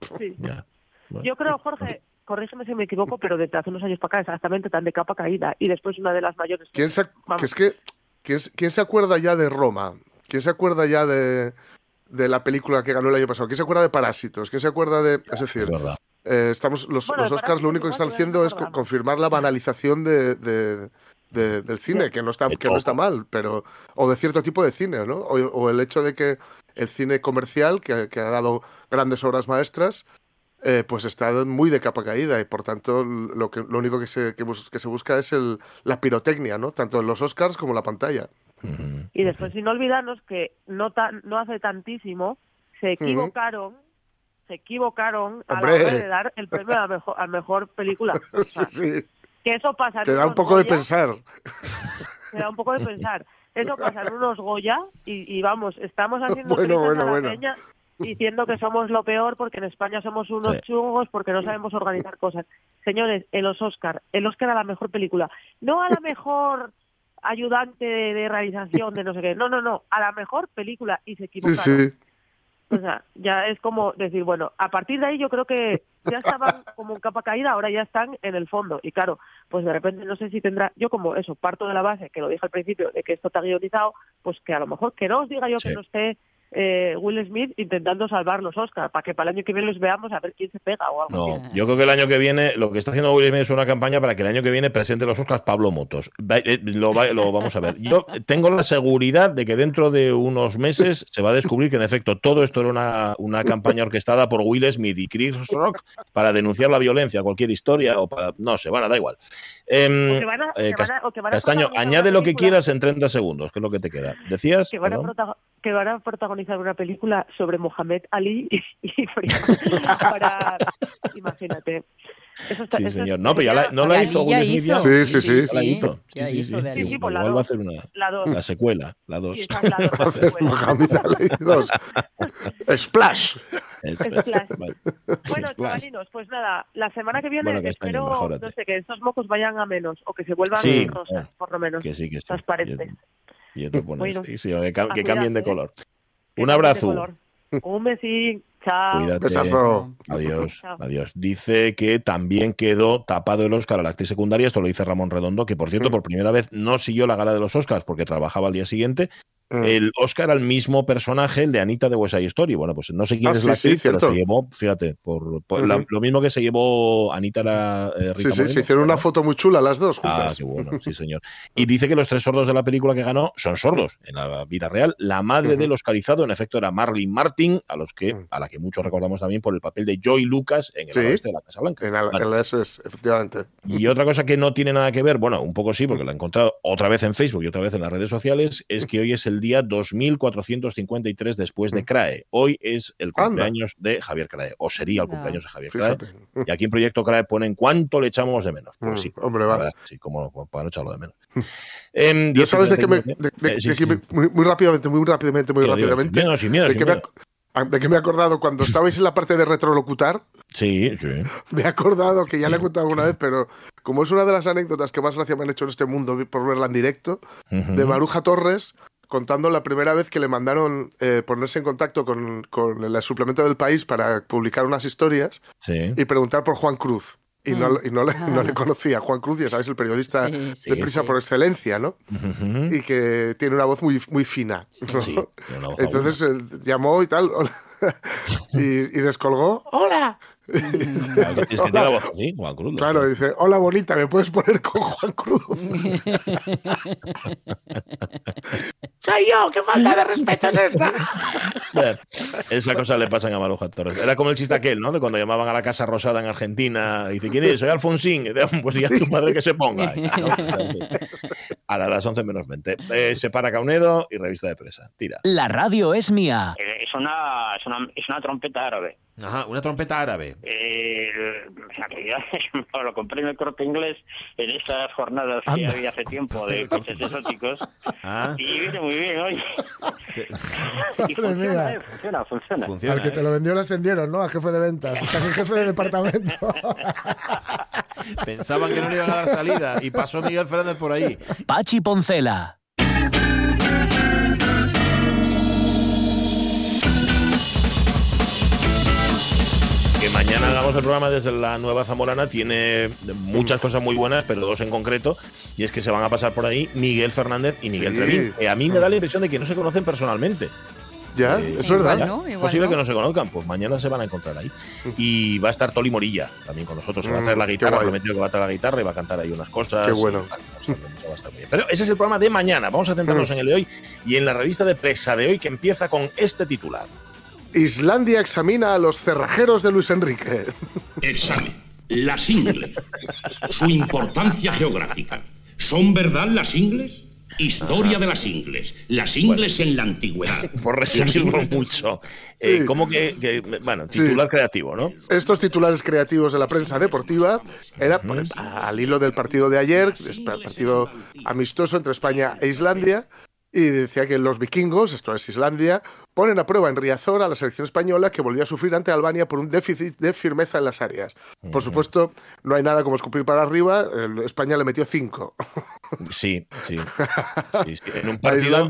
Yo creo, Jorge, corrígeme si me equivoco, pero desde hace unos años para acá exactamente tan de capa caída y después una de las mayores... ¿Quién se, que es que, ¿quién, se acuerda ya de Roma? ¿Quién se acuerda ya de, de la película que ganó el año pasado. ¿Quién se acuerda de Parásitos? ¿Quién se acuerda de...? Es decir, eh, estamos, los, los Oscars lo único que están haciendo es confirmar la banalización de, del cine, que no está que no está mal, pero o de cierto tipo de cine, ¿no? O, el hecho de que el cine comercial, que, ha dado grandes obras maestras, eh, pues está muy de capa caída y por tanto lo, que, lo único que se, que, que se busca es el, la pirotecnia, ¿no? Tanto en los Oscars como en la pantalla. Y después, sin olvidarnos que no, no hace tantísimo se equivocaron, se equivocaron a la hora de dar el premio a mejor, a mejor película. *laughs* Que eso pasa. Te da un poco de pensar. *laughs* Te da un poco de pensar. Eso pasa en unos Goya y, vamos, estamos haciendo bueno, bueno, bueno. diciendo que somos lo peor porque en España somos unos chungos porque no sabemos organizar cosas. Señores, en los Oscar, el Oscar a la mejor película, no a la mejor ayudante de realización de no sé qué, no, no, no, a la mejor película y se equivocaron. Sí, sí. O sea, ya es como decir, bueno, a partir de ahí yo creo que ya estaban como en capa caída, ahora ya están en el fondo. Y claro, pues de repente no sé si tendrá, yo como eso, parto de la base, que lo dije al principio, de que esto está guionizado, pues que a lo mejor que no os diga yo que no esté eh, Will Smith intentando salvar los Oscars, para que para el año que viene los veamos a ver quién se pega o algo no, Yo creo que el año que viene, lo que está haciendo Will Smith es una campaña para que el año que viene presente los Oscars Pablo Motos. Eh, lo, lo vamos a ver. Yo tengo la seguridad de que dentro de unos meses se va a descubrir que en efecto todo esto era una, una campaña orquestada por Will Smith y Chris Rock para denunciar la violencia, cualquier historia o para... No sé, bueno, da igual. Eh, Castaño, añade lo que quieras en 30 segundos, que es lo que te queda. Decías... Que van, a, que van a protagonizar una película sobre Mohamed Ali *laughs* y, y para, imagínate. sí, señor. No, pero ya la, no la hizo Will Smith. Ya. Sí, sí, sí. La hizo. Sí, sí, sí. sí, pues Igual va a hacer una, la, secuela, la 2. *laughs* Mohamed Ali 2. *laughs* Splash. Splash. Bueno, chavalinos, pues nada, la semana que viene bueno, espero, no sé, que estos mocos vayan a menos o que se vuelvan rosas, por lo menos, que sí, que sí. transparentes. Y otro pone, sí, sí, que, que cambien de color. Un abrazo. Un besín. Chao. Cuídate. Besazo. Adiós. Adiós. Dice que también quedó tapado el Oscar a la actriz secundaria. Esto lo dice Ramón Redondo, que por cierto, por primera vez no siguió la gala de los Oscars porque trabajaba al día siguiente Mm. El Oscar al mismo personaje, el de Anita de West Side Story. Bueno, pues no sé quién ah, es la actriz, pero se llevó, fíjate, por, lo mismo que se llevó Anita la eh, Sí, sí, se hicieron una foto muy chula las dos juntas. Ah, qué bueno, sí, *laughs* señor. Y dice que los tres sordos de la película que ganó son sordos en la vida real. La madre del oscarizado, en efecto, era Marlene Martin, a los que, mm. a la que muchos recordamos también por el papel de Joy Lucas en el oeste de la Casa Blanca. En, eso es, efectivamente. Y otra cosa que no tiene nada que ver, bueno, un poco sí, porque lo he encontrado otra vez en Facebook y otra vez en las redes sociales, es que hoy es el día 2000 1453 después de mm. CRAE. Hoy es el cumpleaños de Javier CRAE, o sería el cumpleaños de Javier CRAE. Y aquí en Proyecto CRAE ponen cuánto le echamos de menos. Pues mm, sí, hombre, vale. Sí, como, para no echarlo de menos. *laughs* Eh, Yo sabes de que me, muy, rápidamente, muy rápidamente, muy rápidamente. de, que me he acordado cuando *laughs* estabais en la parte de retrolocutar. Sí, sí. *laughs* Me he acordado que ya le he contado alguna vez, pero como es una de las anécdotas que más gracia me han hecho en este mundo por verla en directo, de Maruja Torres, contando la primera vez que le mandaron eh, ponerse en contacto con, con, el suplemento del país para publicar unas historias y preguntar por Juan Cruz. Y, no, mm. y no, le, no, le, conocía. Juan Cruz, ya sabes, el periodista de prisa por excelencia, ¿no? Y que tiene una voz muy, muy fina. Entonces eh, llamó y tal, *laughs* y, y descolgó. ¡Hola! *laughs* es que voz así, Juan Cruz. Claro, dice, hola bonita, ¿me puedes poner con Juan Cruz? *laughs* Soy yo, qué falta de respeto es esta. *laughs* Esa cosa le pasan a Maruja Torres. Era como el chiste aquel, ¿no? De cuando llamaban a la Casa Rosada en Argentina y dice, ¿quién es? Soy Alfonsín. Pues diga a tu padre que se ponga. A las 11 menos 20. Eh, se para Caunedo y revista de presa. Tira. La radio es mía. Eh, es una, es una, es una trompeta árabe. Ajá, una trompeta árabe. Eh, *laughs* lo compré en el corte inglés en esas jornadas que había hace tiempo de *laughs* coches exóticos. Ah. Y viene muy bien hoy. *laughs* y funciona, eh, funciona, funciona, funciona. Al que te lo vendió lo ascendieron, ¿no? Al jefe de ventas. Está el jefe de departamento. Pensaban que no le iban a dar salida y pasó Miguel Fernández por ahí. Pachi Poncela. Mañana hagamos el programa desde la Nueva Zamorana. Tiene muchas cosas muy buenas, pero dos en concreto. Y es que se van a pasar por ahí Miguel Fernández y Miguel Trevín. a mí me da la impresión de que no se conocen personalmente. Ya, eh, es verdad. es posible que no se conozcan, pues mañana se van a encontrar ahí. Y va a estar Toli Morilla también con nosotros, va a traer la mm, guitarra, prometido que va a traer la guitarra y va a cantar ahí unas cosas. Qué bueno. Pero ese es el programa de mañana, vamos a centrarnos mm. en el de hoy y en la revista de presa de hoy que empieza con este titular. Islandia examina a los cerrajeros de Luis Enrique. Examen. Las ingles. Su importancia geográfica. ¿Son verdad las ingles? Historia de las ingles. Las ingles en la antigüedad. Por resumirlo mucho. Eh, como que, bueno, titular creativo, ¿no? Estos titulares creativos de la prensa deportiva era al hilo del partido de ayer, partido amistoso entre España e Islandia, y decía que los vikingos, esto es Islandia, ponen a prueba en Riazor a la selección española que volvió a sufrir ante Albania por un déficit de firmeza en las áreas. Por supuesto, no hay nada como escupir para arriba, España le metió cinco. Sí, sí. En, un *laughs* partido,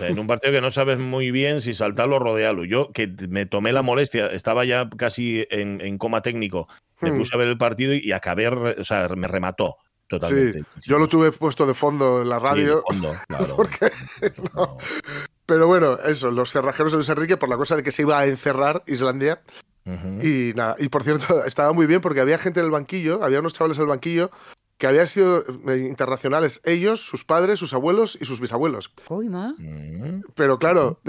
en un partido que no sabes muy bien si saltarlo o rodearlo. Yo, que me tomé la molestia, estaba ya casi en, coma técnico, me hmm. puse a ver el partido y, acabé, o sea, me remató. Totalmente. Sí, yo lo tuve puesto de fondo en la radio. *laughs* Pero bueno, eso, los cerrajeros de Luis Enrique por la cosa de que se iba a encerrar Islandia. Y nada, y por cierto, *laughs* estaba muy bien porque había gente en el banquillo, había unos chavales en el banquillo que habían sido eh, internacionales ellos, sus padres, sus abuelos y sus bisabuelos. Mm. Pero claro,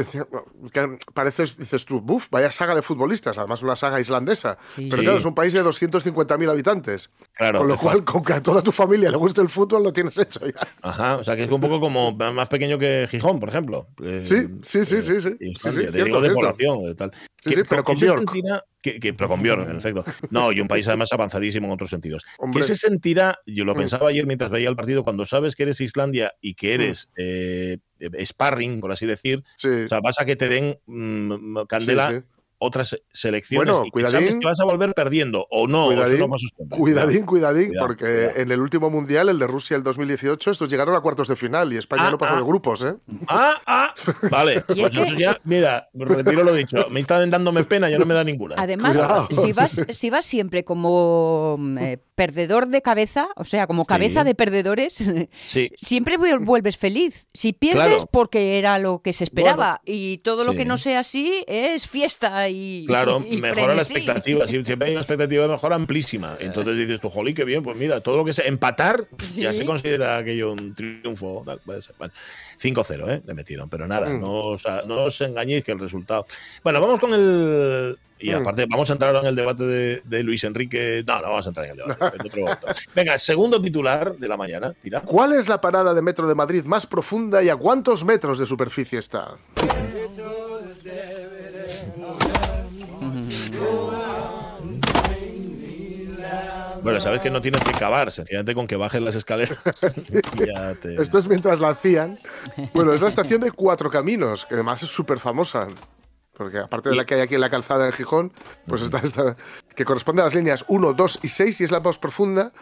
parece, dices tú, buf, vaya saga de futbolistas, además una saga islandesa. Pero claro, es un país de 250.000 habitantes. Claro, con lo cual, con que a toda tu familia le guste el fútbol, lo tienes hecho ya. Ajá, o sea que es un poco como más pequeño que Gijón, por ejemplo. Eh, sí, sí, sí, sí. sí, sí, de, población, de tal. Sí, sí, pero con Bjork. Que, pero con Bjork, en efecto. No, y un país además avanzadísimo en otros sentidos. ¿Qué se sentirá? Yo lo mm. pensaba ayer mientras veía el partido, cuando sabes que eres Islandia y que eres mm. eh, sparring, por así decir, o sea, vas a que te den mm, candela otras selecciones bueno, y sabes que vas a volver perdiendo o no. Cuidadín, o cuidadín, cuidadín, porque en el último mundial, el de Rusia el 2018, estos llegaron a cuartos de final y España ah, no pasó de ah. grupos, ¿eh? Ah, ah, vale. *laughs* pues ya, mira, retiro lo dicho. Me están dándome pena, ya no me da ninguna. Además, si vas, si vas siempre como eh, perdedor de cabeza, o sea, como cabeza de perdedores, *laughs* *laughs* siempre vuelves feliz. Si pierdes, porque era lo que se esperaba. y todo lo que no sea así es fiesta y. *laughs* Claro, mejora la expectativa. Siempre hay una expectativa de mejora amplísima. Entonces dices tú, jolí, qué bien, pues mira, todo lo que sea empatar ya se considera aquello un triunfo. 5-0, ¿eh? Le metieron, pero nada, mm. no, no os engañéis que el resultado. Bueno, vamos con el y aparte, vamos a entrar en el debate de, Luis Enrique. No, no vamos a entrar en el debate. Venga, segundo titular de la mañana. Tira. ¿Cuál es la parada de metro de Madrid más profunda y a cuántos metros de superficie está? Bueno, sabes que no tienes que cavar, sencillamente con que bajes las escaleras. *laughs* Esto es mientras la hacían. Bueno, es la estación de Cuatro Caminos, que además es súper famosa. Porque aparte de la que hay aquí en la calzada en Gijón, pues está esta, que corresponde a las líneas 1, 2 y 6 y es la más profunda.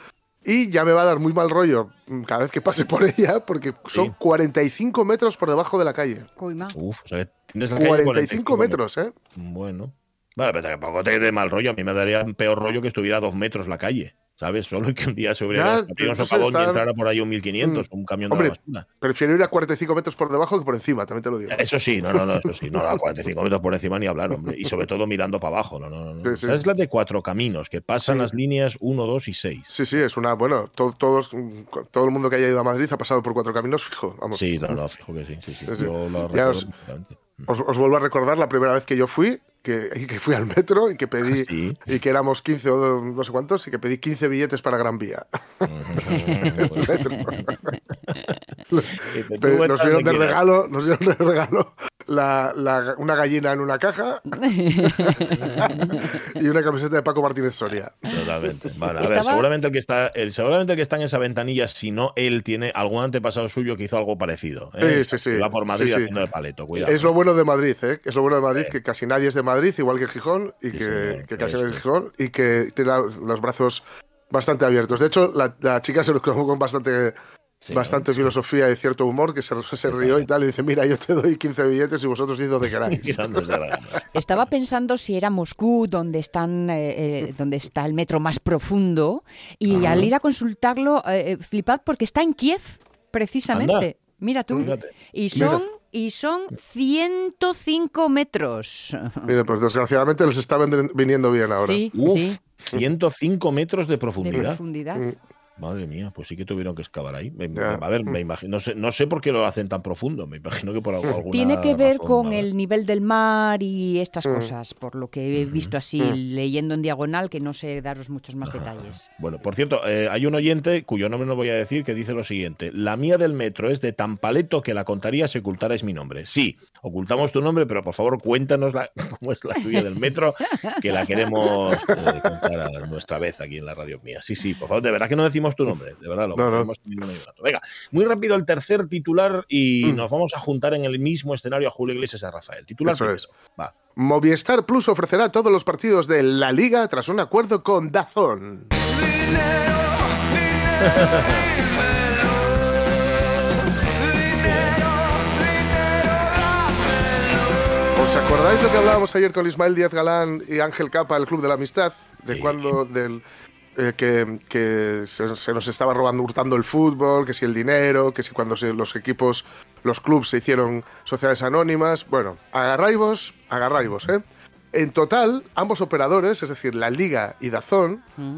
Y ya me va a dar muy mal rollo cada vez que pase por ella, porque son 45 metros por debajo de la calle. Uf, o sea, tienes la 45, 45 metros, ¿eh? Bueno. Vale, pero tampoco te dé mal rollo. A mí me daría un peor rollo que estuviera a dos metros la calle. ¿Sabes? Solo que un día se hubiera un socavón y entrara por ahí un 1500 mm. un camión de basura. Prefiero ir a 45 metros por debajo que por encima, también te lo digo. Eso sí, no, no, no, eso sí, no, *laughs* a 45 metros por encima ni hablar, hombre. Y sobre todo mirando para abajo, no, no, no. Es la de cuatro caminos, que pasan las líneas 1, 2 y 6. Sí, sí, es una, bueno, todo, todos, todo el mundo que haya ido a Madrid ha pasado por cuatro caminos, fijo, vamos. Sí, no, no, fijo que sí, sí, sí. Yo lo os, os vuelvo a recordar la primera vez que yo fui, que, que fui al metro y que pedí, ah, y que éramos 15 o no sé cuántos, y que pedí 15 billetes para Gran Vía. *laughs* *laughs* nos dieron de regalo, nos dieron de regalo la, una gallina en una caja *laughs* y una camiseta de Paco Martínez Soria. Totalmente. Vale, a ver, seguramente el que está, el, seguramente el que está en esa ventanilla, si no él tiene algún antepasado suyo que hizo algo parecido. ¿eh? Sí, sí, sí. Va por Madrid haciendo de paleto, cuidado. Es lo bueno de Madrid, ¿eh? Es lo bueno de Madrid, que casi nadie es de Madrid, igual que Gijón, y que, casi nadie es Gijón, y que tiene los brazos bastante abiertos. De hecho, la, la chica se lo con bastante bastante filosofía y cierto humor que se, se, rió y tal y dice, mira, yo te doy 15 billetes y vosotros dices de queráis. *laughs* Estaba pensando si era Moscú donde, están, eh, eh, donde está el metro más profundo y al ir a consultarlo, eh, flipad porque está en Kiev, precisamente. Mira tú. Y son... Y son 105 metros. Pues desgraciadamente les está viniendo bien ahora. Sí, sí. 105 metros de profundidad. De profundidad. Mm. Madre mía, pues sí que tuvieron que excavar ahí. a ver, me imagino, no sé, no sé por qué lo hacen tan profundo. Me imagino que por alguna Tiene que ver con el nivel del mar y estas mm. cosas, por lo que he visto así mm. leyendo en diagonal, que no sé daros muchos más detalles. Bueno, por cierto, eh, hay un oyente cuyo nombre no voy a decir que dice lo siguiente: La mía del metro es de tan paleto que la contaría si ocultarais mi nombre. Sí, ocultamos tu nombre, pero por favor cuéntanos la, *laughs* cómo es la tuya del metro, que la queremos eh, contar a nuestra vez aquí en la radio mía. Sí, sí, por favor, de verdad que no decimos decimos tu nombre, de verdad, lo no, Venga, muy rápido el tercer titular y mm. nos vamos a juntar en el mismo escenario a Julio Iglesias y a Rafael. Titular Eso Movistar Plus ofrecerá todos los partidos de la Liga tras un acuerdo con Dazón. ¿Os acordáis de lo que hablábamos ayer con Ismael Díaz Galán y Ángel Capa, el Club de la Amistad? De cuando del, eh, que, se, nos estaba robando, hurtando el fútbol, que si el dinero, que si cuando los equipos, los clubes se hicieron sociedades anónimas. Bueno, agarraivos, agarraivos, ¿eh? En total, ambos operadores, es decir, la Liga y Dazón, mm.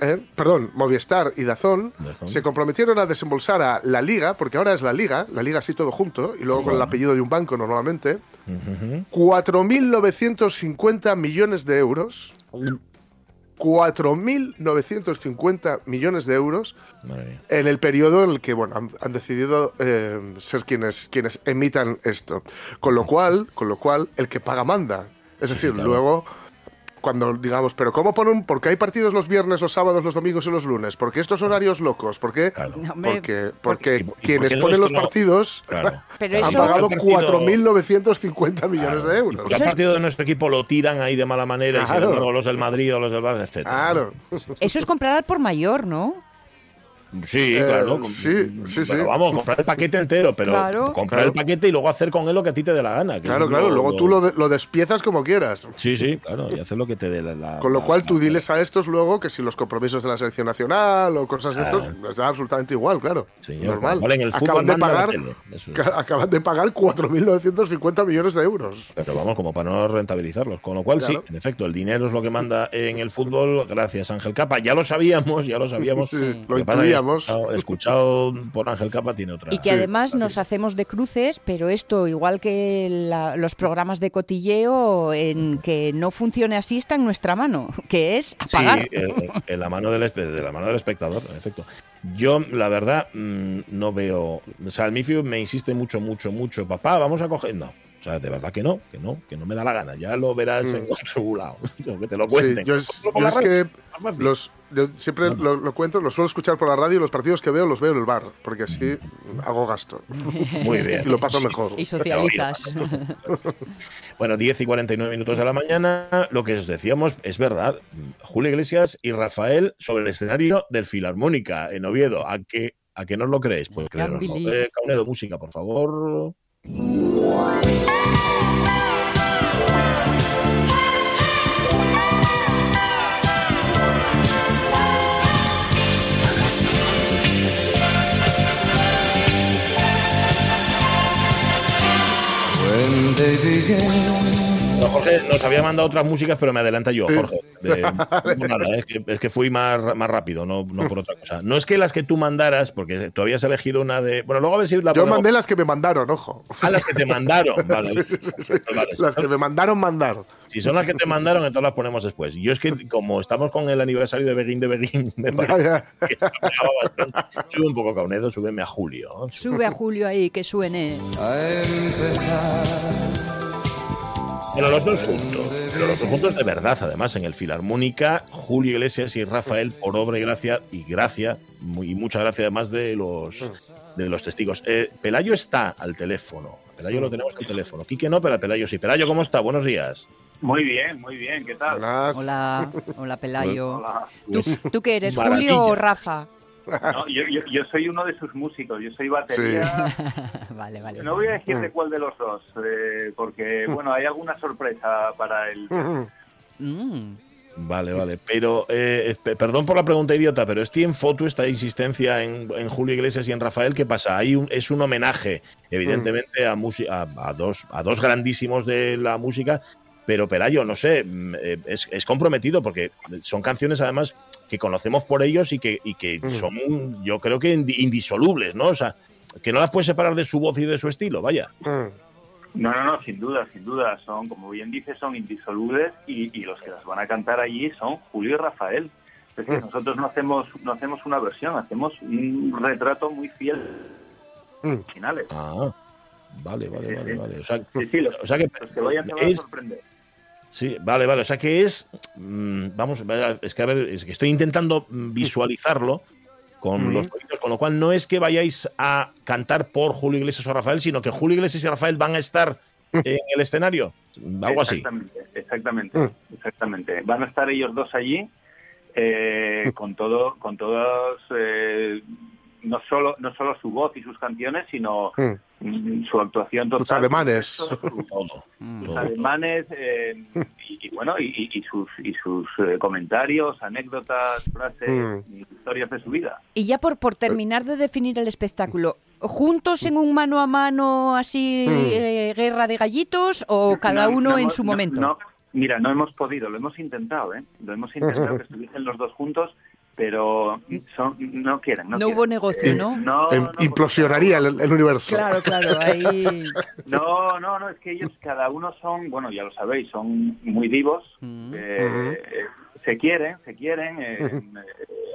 eh, perdón, Movistar y Dazón, se comprometieron a desembolsar a la Liga, porque ahora es la Liga, la Liga así todo junto, y luego con el apellido de un banco normalmente, 4.950 millones de euros. 4.950 millones de euros en el periodo en el que bueno, han, decidido eh, ser quienes, quienes emitan esto. Con lo cual, con lo cual, el que paga manda. Es decir, luego cuando digamos, pero ¿cómo ponen? ¿Por qué hay partidos los viernes, los sábados, los domingos y los lunes? ¿Por qué estos horarios locos? ¿Por qué? porque, porque quienes ponen los partidos *laughs* han pagado 4.950 millones de euros. Y el partido de nuestro equipo lo tiran ahí de mala manera, y luego los del Madrid o los del Barça, etc. Claro. Eso es comprar por mayor, ¿no? Sí, eh, claro. Sí, sí, sí. Vamos, comprar el paquete entero, pero comprar el paquete y luego hacer con él lo que a ti te dé la gana. claro, claro. luego tú lo, lo, despiezas como quieras. Sí, sí, claro. Y hacer lo que te dé la, Con lo cual tú diles a estos luego que si los compromisos de la selección nacional o cosas de estos, les da absolutamente igual, claro. Normal. *laughs* acaban, de pagar, acaban de pagar 4.950 millones de euros. Pero vamos, como para no rentabilizarlos. Con lo cual, sí, en efecto, el dinero es lo que manda en el fútbol. Gracias, Ángel Capa. Ya lo sabíamos, ya lo sabíamos. Sí, lo Escuchado, por Ángel Capa tiene otra. Y que además nos hacemos de cruces, pero esto, igual que los programas de cotilleo, en que no funcione así está en nuestra mano, que es apagar. Sí, en la mano del, de la mano del espectador, en efecto. Yo, la verdad, mm, no veo. O sea, el Mifio me insiste mucho, mucho, mucho. Papá, vamos a coger. No. O sea, de verdad que no, que no, que no me da la gana. Ya lo verás en mm. otro lado. *laughs* que te lo cuenten. yo es, que los, yo siempre lo, cuento, lo suelo escuchar por la radio y los partidos que veo los veo en el bar, porque así hago gasto. *laughs* Muy bien. Y lo paso mejor. Y socializas. *laughs* bueno, 10 y 49 minutos de la mañana. Lo que os decíamos es verdad. Julio Iglesias y Rafael sobre el escenario del Filarmónica en Oviedo. ¿A qué, a que no lo creéis? Pues creerlo. Eh, Caunedo, música, por favor. Jorge nos había mandado otras músicas, pero me adelanta yo, Jorge. *laughs* es, que, fui más, más rápido, no, no, por otra cosa. No es que las que tú mandaras, porque tú habías elegido una de. Bueno, luego a ver si la Yo mandé las que me mandaron, ojo. Ah, las que te mandaron, *laughs* vale. las que me mandaron mandar. Si son las que te mandaron, entonces las ponemos después. Yo es que, como estamos con el aniversario de Begin de Begin, me parece que bastante. Sube un poco Caunedo, súbeme a Julio. Sube a Julio ahí, que suene. Bueno, los dos juntos, pero los dos juntos de verdad, además, en el Filarmónica, Julio Iglesias y Rafael, por obra y gracia, y gracia, y mucha gracia además de los, de los testigos. Eh, Pelayo está al teléfono, Pelayo lo tenemos al teléfono. Quique no, pero Pelayo sí. Pelayo, ¿cómo está? Buenos días. Muy bien, muy bien, ¿qué tal? Hola, hola, Pelayo. ¿Tú, qué eres, Julio o Rafa? No, yo, yo, soy uno de sus músicos, yo soy batería. *laughs* vale, vale. No voy a decir de cuál de los dos, eh, porque, bueno, hay alguna sorpresa para él. Mm. Vale, vale. Pero, eh, perdón por la pregunta idiota, pero estoy en foto esta insistencia en, Julio Iglesias y en Rafael. ¿Qué pasa? Hay un, es un homenaje, evidentemente, a, a, dos, a dos grandísimos de la música, pero Pelayo, no sé, mm, eh, es, es comprometido porque son canciones además que conocemos por ellos y que, y que mm. son, yo creo que indisolubles, ¿no? O sea, que no las puedes separar de su voz y de su estilo, vaya. Mm. No, no, no, sin duda, sin duda. Son, como bien dice, son indisolubles y, y los que las van a cantar allí son Julio y Rafael. Es decir, mm. nosotros no hacemos, no hacemos una versión, hacemos un retrato muy fiel finales. Ah, vale, vale, vale, vale. O sea, o sea que, los que vayan se van a sorprender. Sí, vale, vale. O sea que es. Mm, vamos, es que a ver, es que estoy intentando visualizarlo. con los oídos, con lo cual no es que vayáis a cantar por Julio Iglesias o Rafael, sino que Julio Iglesias y Rafael van a estar en el escenario, algo así. Exactamente, mm. exactamente. Van a estar ellos dos allí eh, mm. con todo, con todos eh, no solo no solo su voz y sus canciones, sino mm. Su actuación total. Sus alemanes. Sus alemanes eh, y, bueno, y, sus, y sus eh, comentarios, anécdotas, frases, mm. historias de su vida. Y ya por, por terminar de definir el espectáculo, ¿juntos en un mano a mano así, mm. eh, guerra de gallitos o cada uno en su momento? mira, no hemos podido, lo hemos intentado, ¿eh? Lo hemos intentado *laughs* que estuviesen los dos juntos pero son, no quieren. No, hubo negocio, ¿no? no, implosionaría el, universo. Claro, claro, ahí... *laughs* No, no, no, es que ellos cada uno son, bueno, ya lo sabéis, son muy vivos, mm. eh, se quieren, se quieren, eh, eh,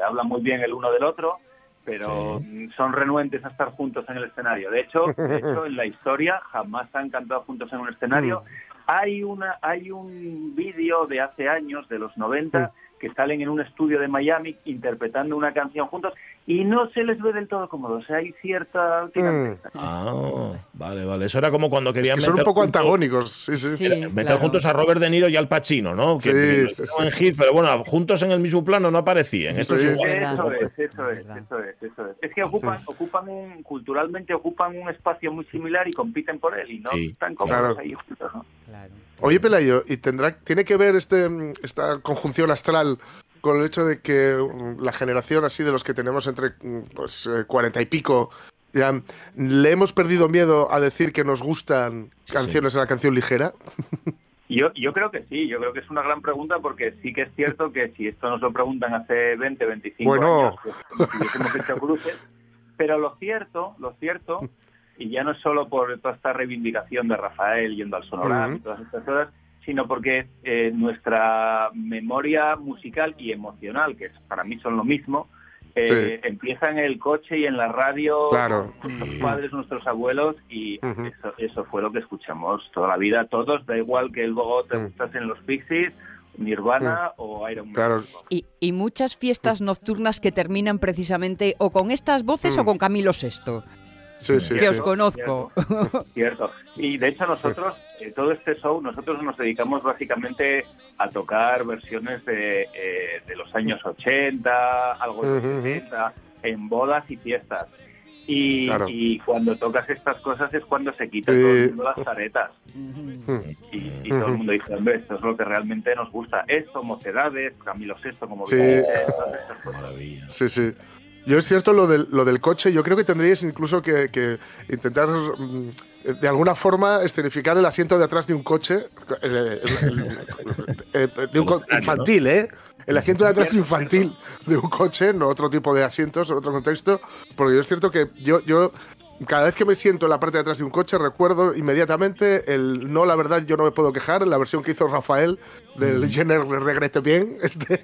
hablan muy bien el uno del otro, pero son renuentes a estar juntos en el escenario. De hecho, de *laughs* hecho, en la historia jamás han cantado juntos en un escenario. Mm. Hay, una, hay un vídeo de hace años, de los 90, que salen en un estudio de Miami interpretando una canción juntos y no se les ve del todo cómodo. O sea, hay cierta... Mm. Ah, vale, vale. Eso era como cuando querían Son un poco antagónicos, sí, sí. meter juntos a Robert De Niro y al Pacino, ¿no? Que sí, en hit, pero bueno, juntos en el mismo plano no aparecían. Eso, es, eso es, eso es, eso es, eso es. Es que ocupan, ocupan un, culturalmente ocupan un espacio muy similar y compiten por él y no están cómodos ahí juntos, ¿no? Claro. Oye, Pelayo, ¿y tendrá, tiene que ver este, esta conjunción astral con el hecho de que mm, la generación así de los que tenemos entre mm, pues eh, cuarenta y pico ya le hemos perdido miedo a decir que nos gustan canciones de la canción ligera? Yo, yo creo que sí, yo creo que es una gran pregunta porque sí que es cierto que si esto nos lo preguntan hace 20, 25 años, pues, hubiésemos hecho cruces, pero lo cierto, lo cierto y ya no es solo por toda esta reivindicación de Rafael yendo al sonorama y todas estas cosas, sino porque eh, nuestra memoria musical y emocional, que para mí son lo mismo, eh, empieza en el coche y en la radio, claro. nuestros padres, nuestros abuelos, y eso, fue lo que escuchamos toda la vida, todos, da igual que luego te gustas en los Pixies, Nirvana o Iron Man. Y, y, muchas fiestas nocturnas que terminan precisamente o con estas voces o con Camilo VI. Sí, sí, que os conozco. Cierto, Y de hecho nosotros, eh, todo este show, nosotros nos dedicamos básicamente a tocar versiones de, eh, de los años 80, algo de los 70, en bodas y fiestas. Y, y, cuando tocas estas cosas es cuando se quitan las caretas. y, todo el mundo dice, hombre, esto es lo que realmente nos gusta. Esto, mocedades, Camilo Sesto, como sí. Sí, sí. Yo es cierto lo del, lo del coche, yo creo que tendríais incluso que, intentar mm, de alguna forma escenificar el asiento de atrás de un coche, de un infantil, ¿eh? El asiento de atrás infantil de un coche, no otro tipo de asientos, en otro contexto, porque yo es cierto que yo, yo cada vez que me siento en la parte de atrás de un coche recuerdo inmediatamente el no, la verdad yo no me puedo quejar, la versión que hizo Rafael del mm. Jenner Regrete Bien. *laughs* Este.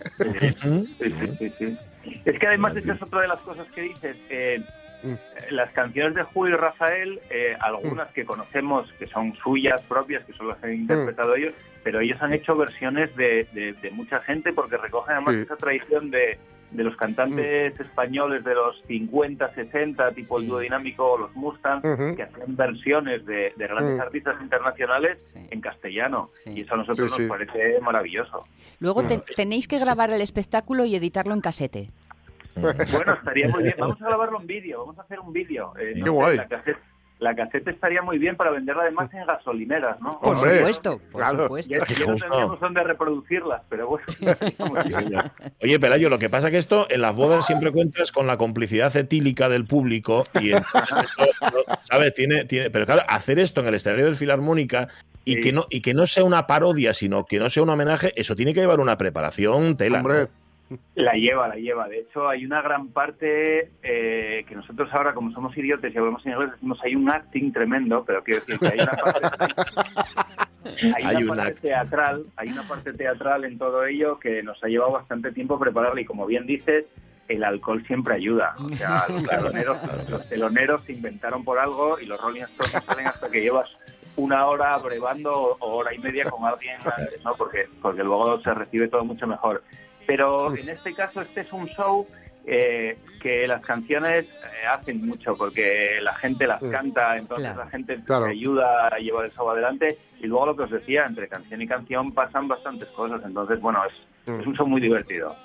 Sí, sí, sí, es que además esa es otra de las cosas que dices. Eh, mm. las canciones de Julio y Rafael, eh, algunas que conocemos que son suyas propias, que son las han interpretado mm. ellos, pero ellos han hecho versiones de, de, mucha gente porque recogen además esa tradición de, de los cantantes mm. españoles de los 50, 60, tipo el dúo dinámico o los Mustang, que hacen versiones de, grandes artistas internacionales en castellano. Y eso a nosotros nos parece maravilloso. Luego tenéis que grabar el espectáculo y editarlo en casete. Bueno, estaría muy bien. *laughs* Vamos a grabarlo en vídeo, vamos a hacer un vídeo. Eh, Qué guay. La caseta, estaría muy bien para venderla además en gasolineras, ¿no? Por supuesto, por supuesto. Ya, no tendríamos dónde reproducirlas, pero bueno. *laughs* Oye, Pelayo, lo que pasa que esto en las bodas siempre cuentas con la complicidad etílica del público y *laughs* ¿sabes? Tiene, tiene, pero claro, hacer esto en el escenario del Filarmónica y, que no, y que no sea una parodia, sino que no sea un homenaje, eso tiene que llevar una preparación tela. Hombre. La lleva, la lleva. De hecho, hay una gran parte eh, que nosotros ahora, como somos idiotas y hablamos en inglés, decimos hay un acting tremendo, pero quiero decir que hay una parte, *laughs* hay una parte teatral, hay una parte teatral en todo ello que nos ha llevado bastante tiempo prepararla y como bien dices, el alcohol siempre ayuda. O sea, *laughs* los teloneros, los teloneros se inventaron por algo y los Rolling Stones salen hasta que llevas una hora brevando o hora y media con alguien antes, ¿no? Porque, porque luego se recibe todo mucho mejor. Pero en este caso este es un show eh, que las canciones eh, hacen mucho porque la gente las mm. canta, entonces la gente ayuda a llevar el show adelante. Y luego lo que os decía, entre canción y canción pasan bastantes cosas. Entonces, bueno, es, mm. es un show muy divertido.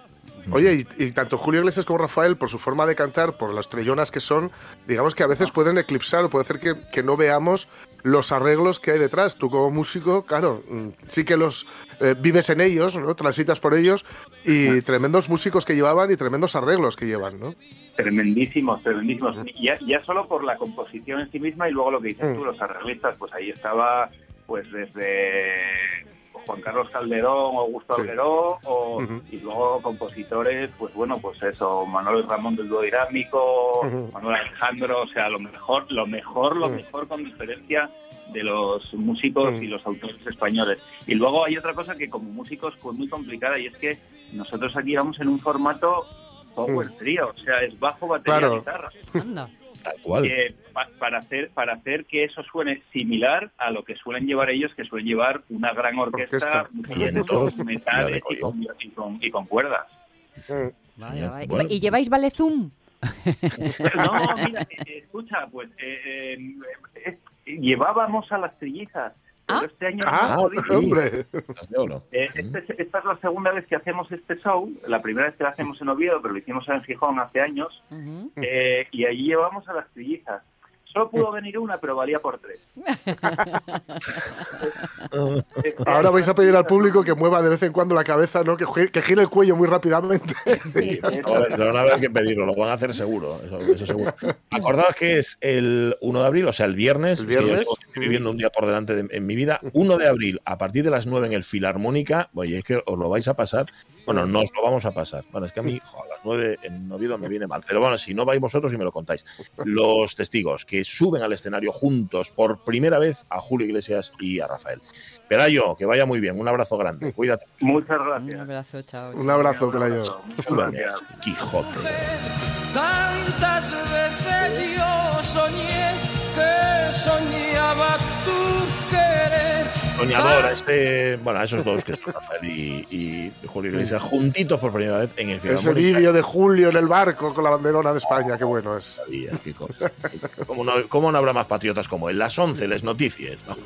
Oye, y, tanto Julio Iglesias como Rafael, por su forma de cantar, por las trellonas que son, digamos que a veces pueden eclipsar o puede hacer que, no veamos los arreglos que hay detrás. Tú como músico, claro, mm, sí que los eh, vives en ellos, ¿no? Transitas por ellos y tremendos músicos que llevaban y tremendos arreglos que llevan, ¿no? Tremendísimos, tremendísimos. Ya, ya solo por la composición en sí misma y luego lo que dices tú, los arreglistas, pues ahí estaba pues desde Juan Carlos Calderón o Gustavo Alberó, o, y luego compositores, pues bueno, pues eso, Manuel Ramón del dúo dinámico, Manuel Alejandro, o sea, lo mejor, lo mejor, lo mejor con diferencia de los músicos y los autores españoles. Y luego hay otra cosa que como músicos fue muy complicada y es que nosotros aquí vamos en un formato power trio, o sea, es bajo, batería, guitarra para hacer para hacer que eso suene similar a lo que suelen llevar ellos, que suelen llevar una gran orquesta, metales y con, cuerdas. ¿Y lleváis Valezum? no, mira, eh, escucha, pues eh, eh, llevábamos a las trillizas ¿Ah? este año ah, hombre. Eh, este esta es la segunda vez que hacemos este show. La primera vez que lo hacemos en Oviedo, pero lo hicimos en Gijón hace años. Eh, y allí llevamos a las trillizas. Solo pudo venir una, pero valía por tres. *laughs* Ahora vais a pedir al público que mueva de vez en cuando la cabeza, ¿no? Que, que gire el cuello muy rápidamente. *laughs* no van a haber que pedirlo, lo van a hacer seguro. Eso, seguro. Acordaos que es el 1 de abril, o sea, el viernes. El viernes. estoy viviendo un día por delante en mi vida. 1 de abril, a partir de las 9 en el Filarmónica. Oye, es que os lo vais a pasar bueno, nos lo vamos a pasar. Bueno, es que a mí a las nueve en Oviedo me viene mal. Pero bueno, si no vais vosotros y me lo contáis. Los testigos que suben al escenario juntos por primera vez a Julio Iglesias y a Rafael. Pelayo, que vaya muy bien. Un abrazo grande. Cuídate. Muchas gracias. Un abrazo, chao. Un abrazo, Pelayo. Quijote. Tantas veces yo soñé que soñaba tu querer soñador este, bueno, esos dos que son Rafael y, Julio Iglesias, juntitos por primera vez en el final. Ese vídeo de Julio en el barco con la banderona de España, qué bueno es. ¿Cómo no, ¿Cómo no habrá más patriotas como él? Las 11, las noticias. ¿no?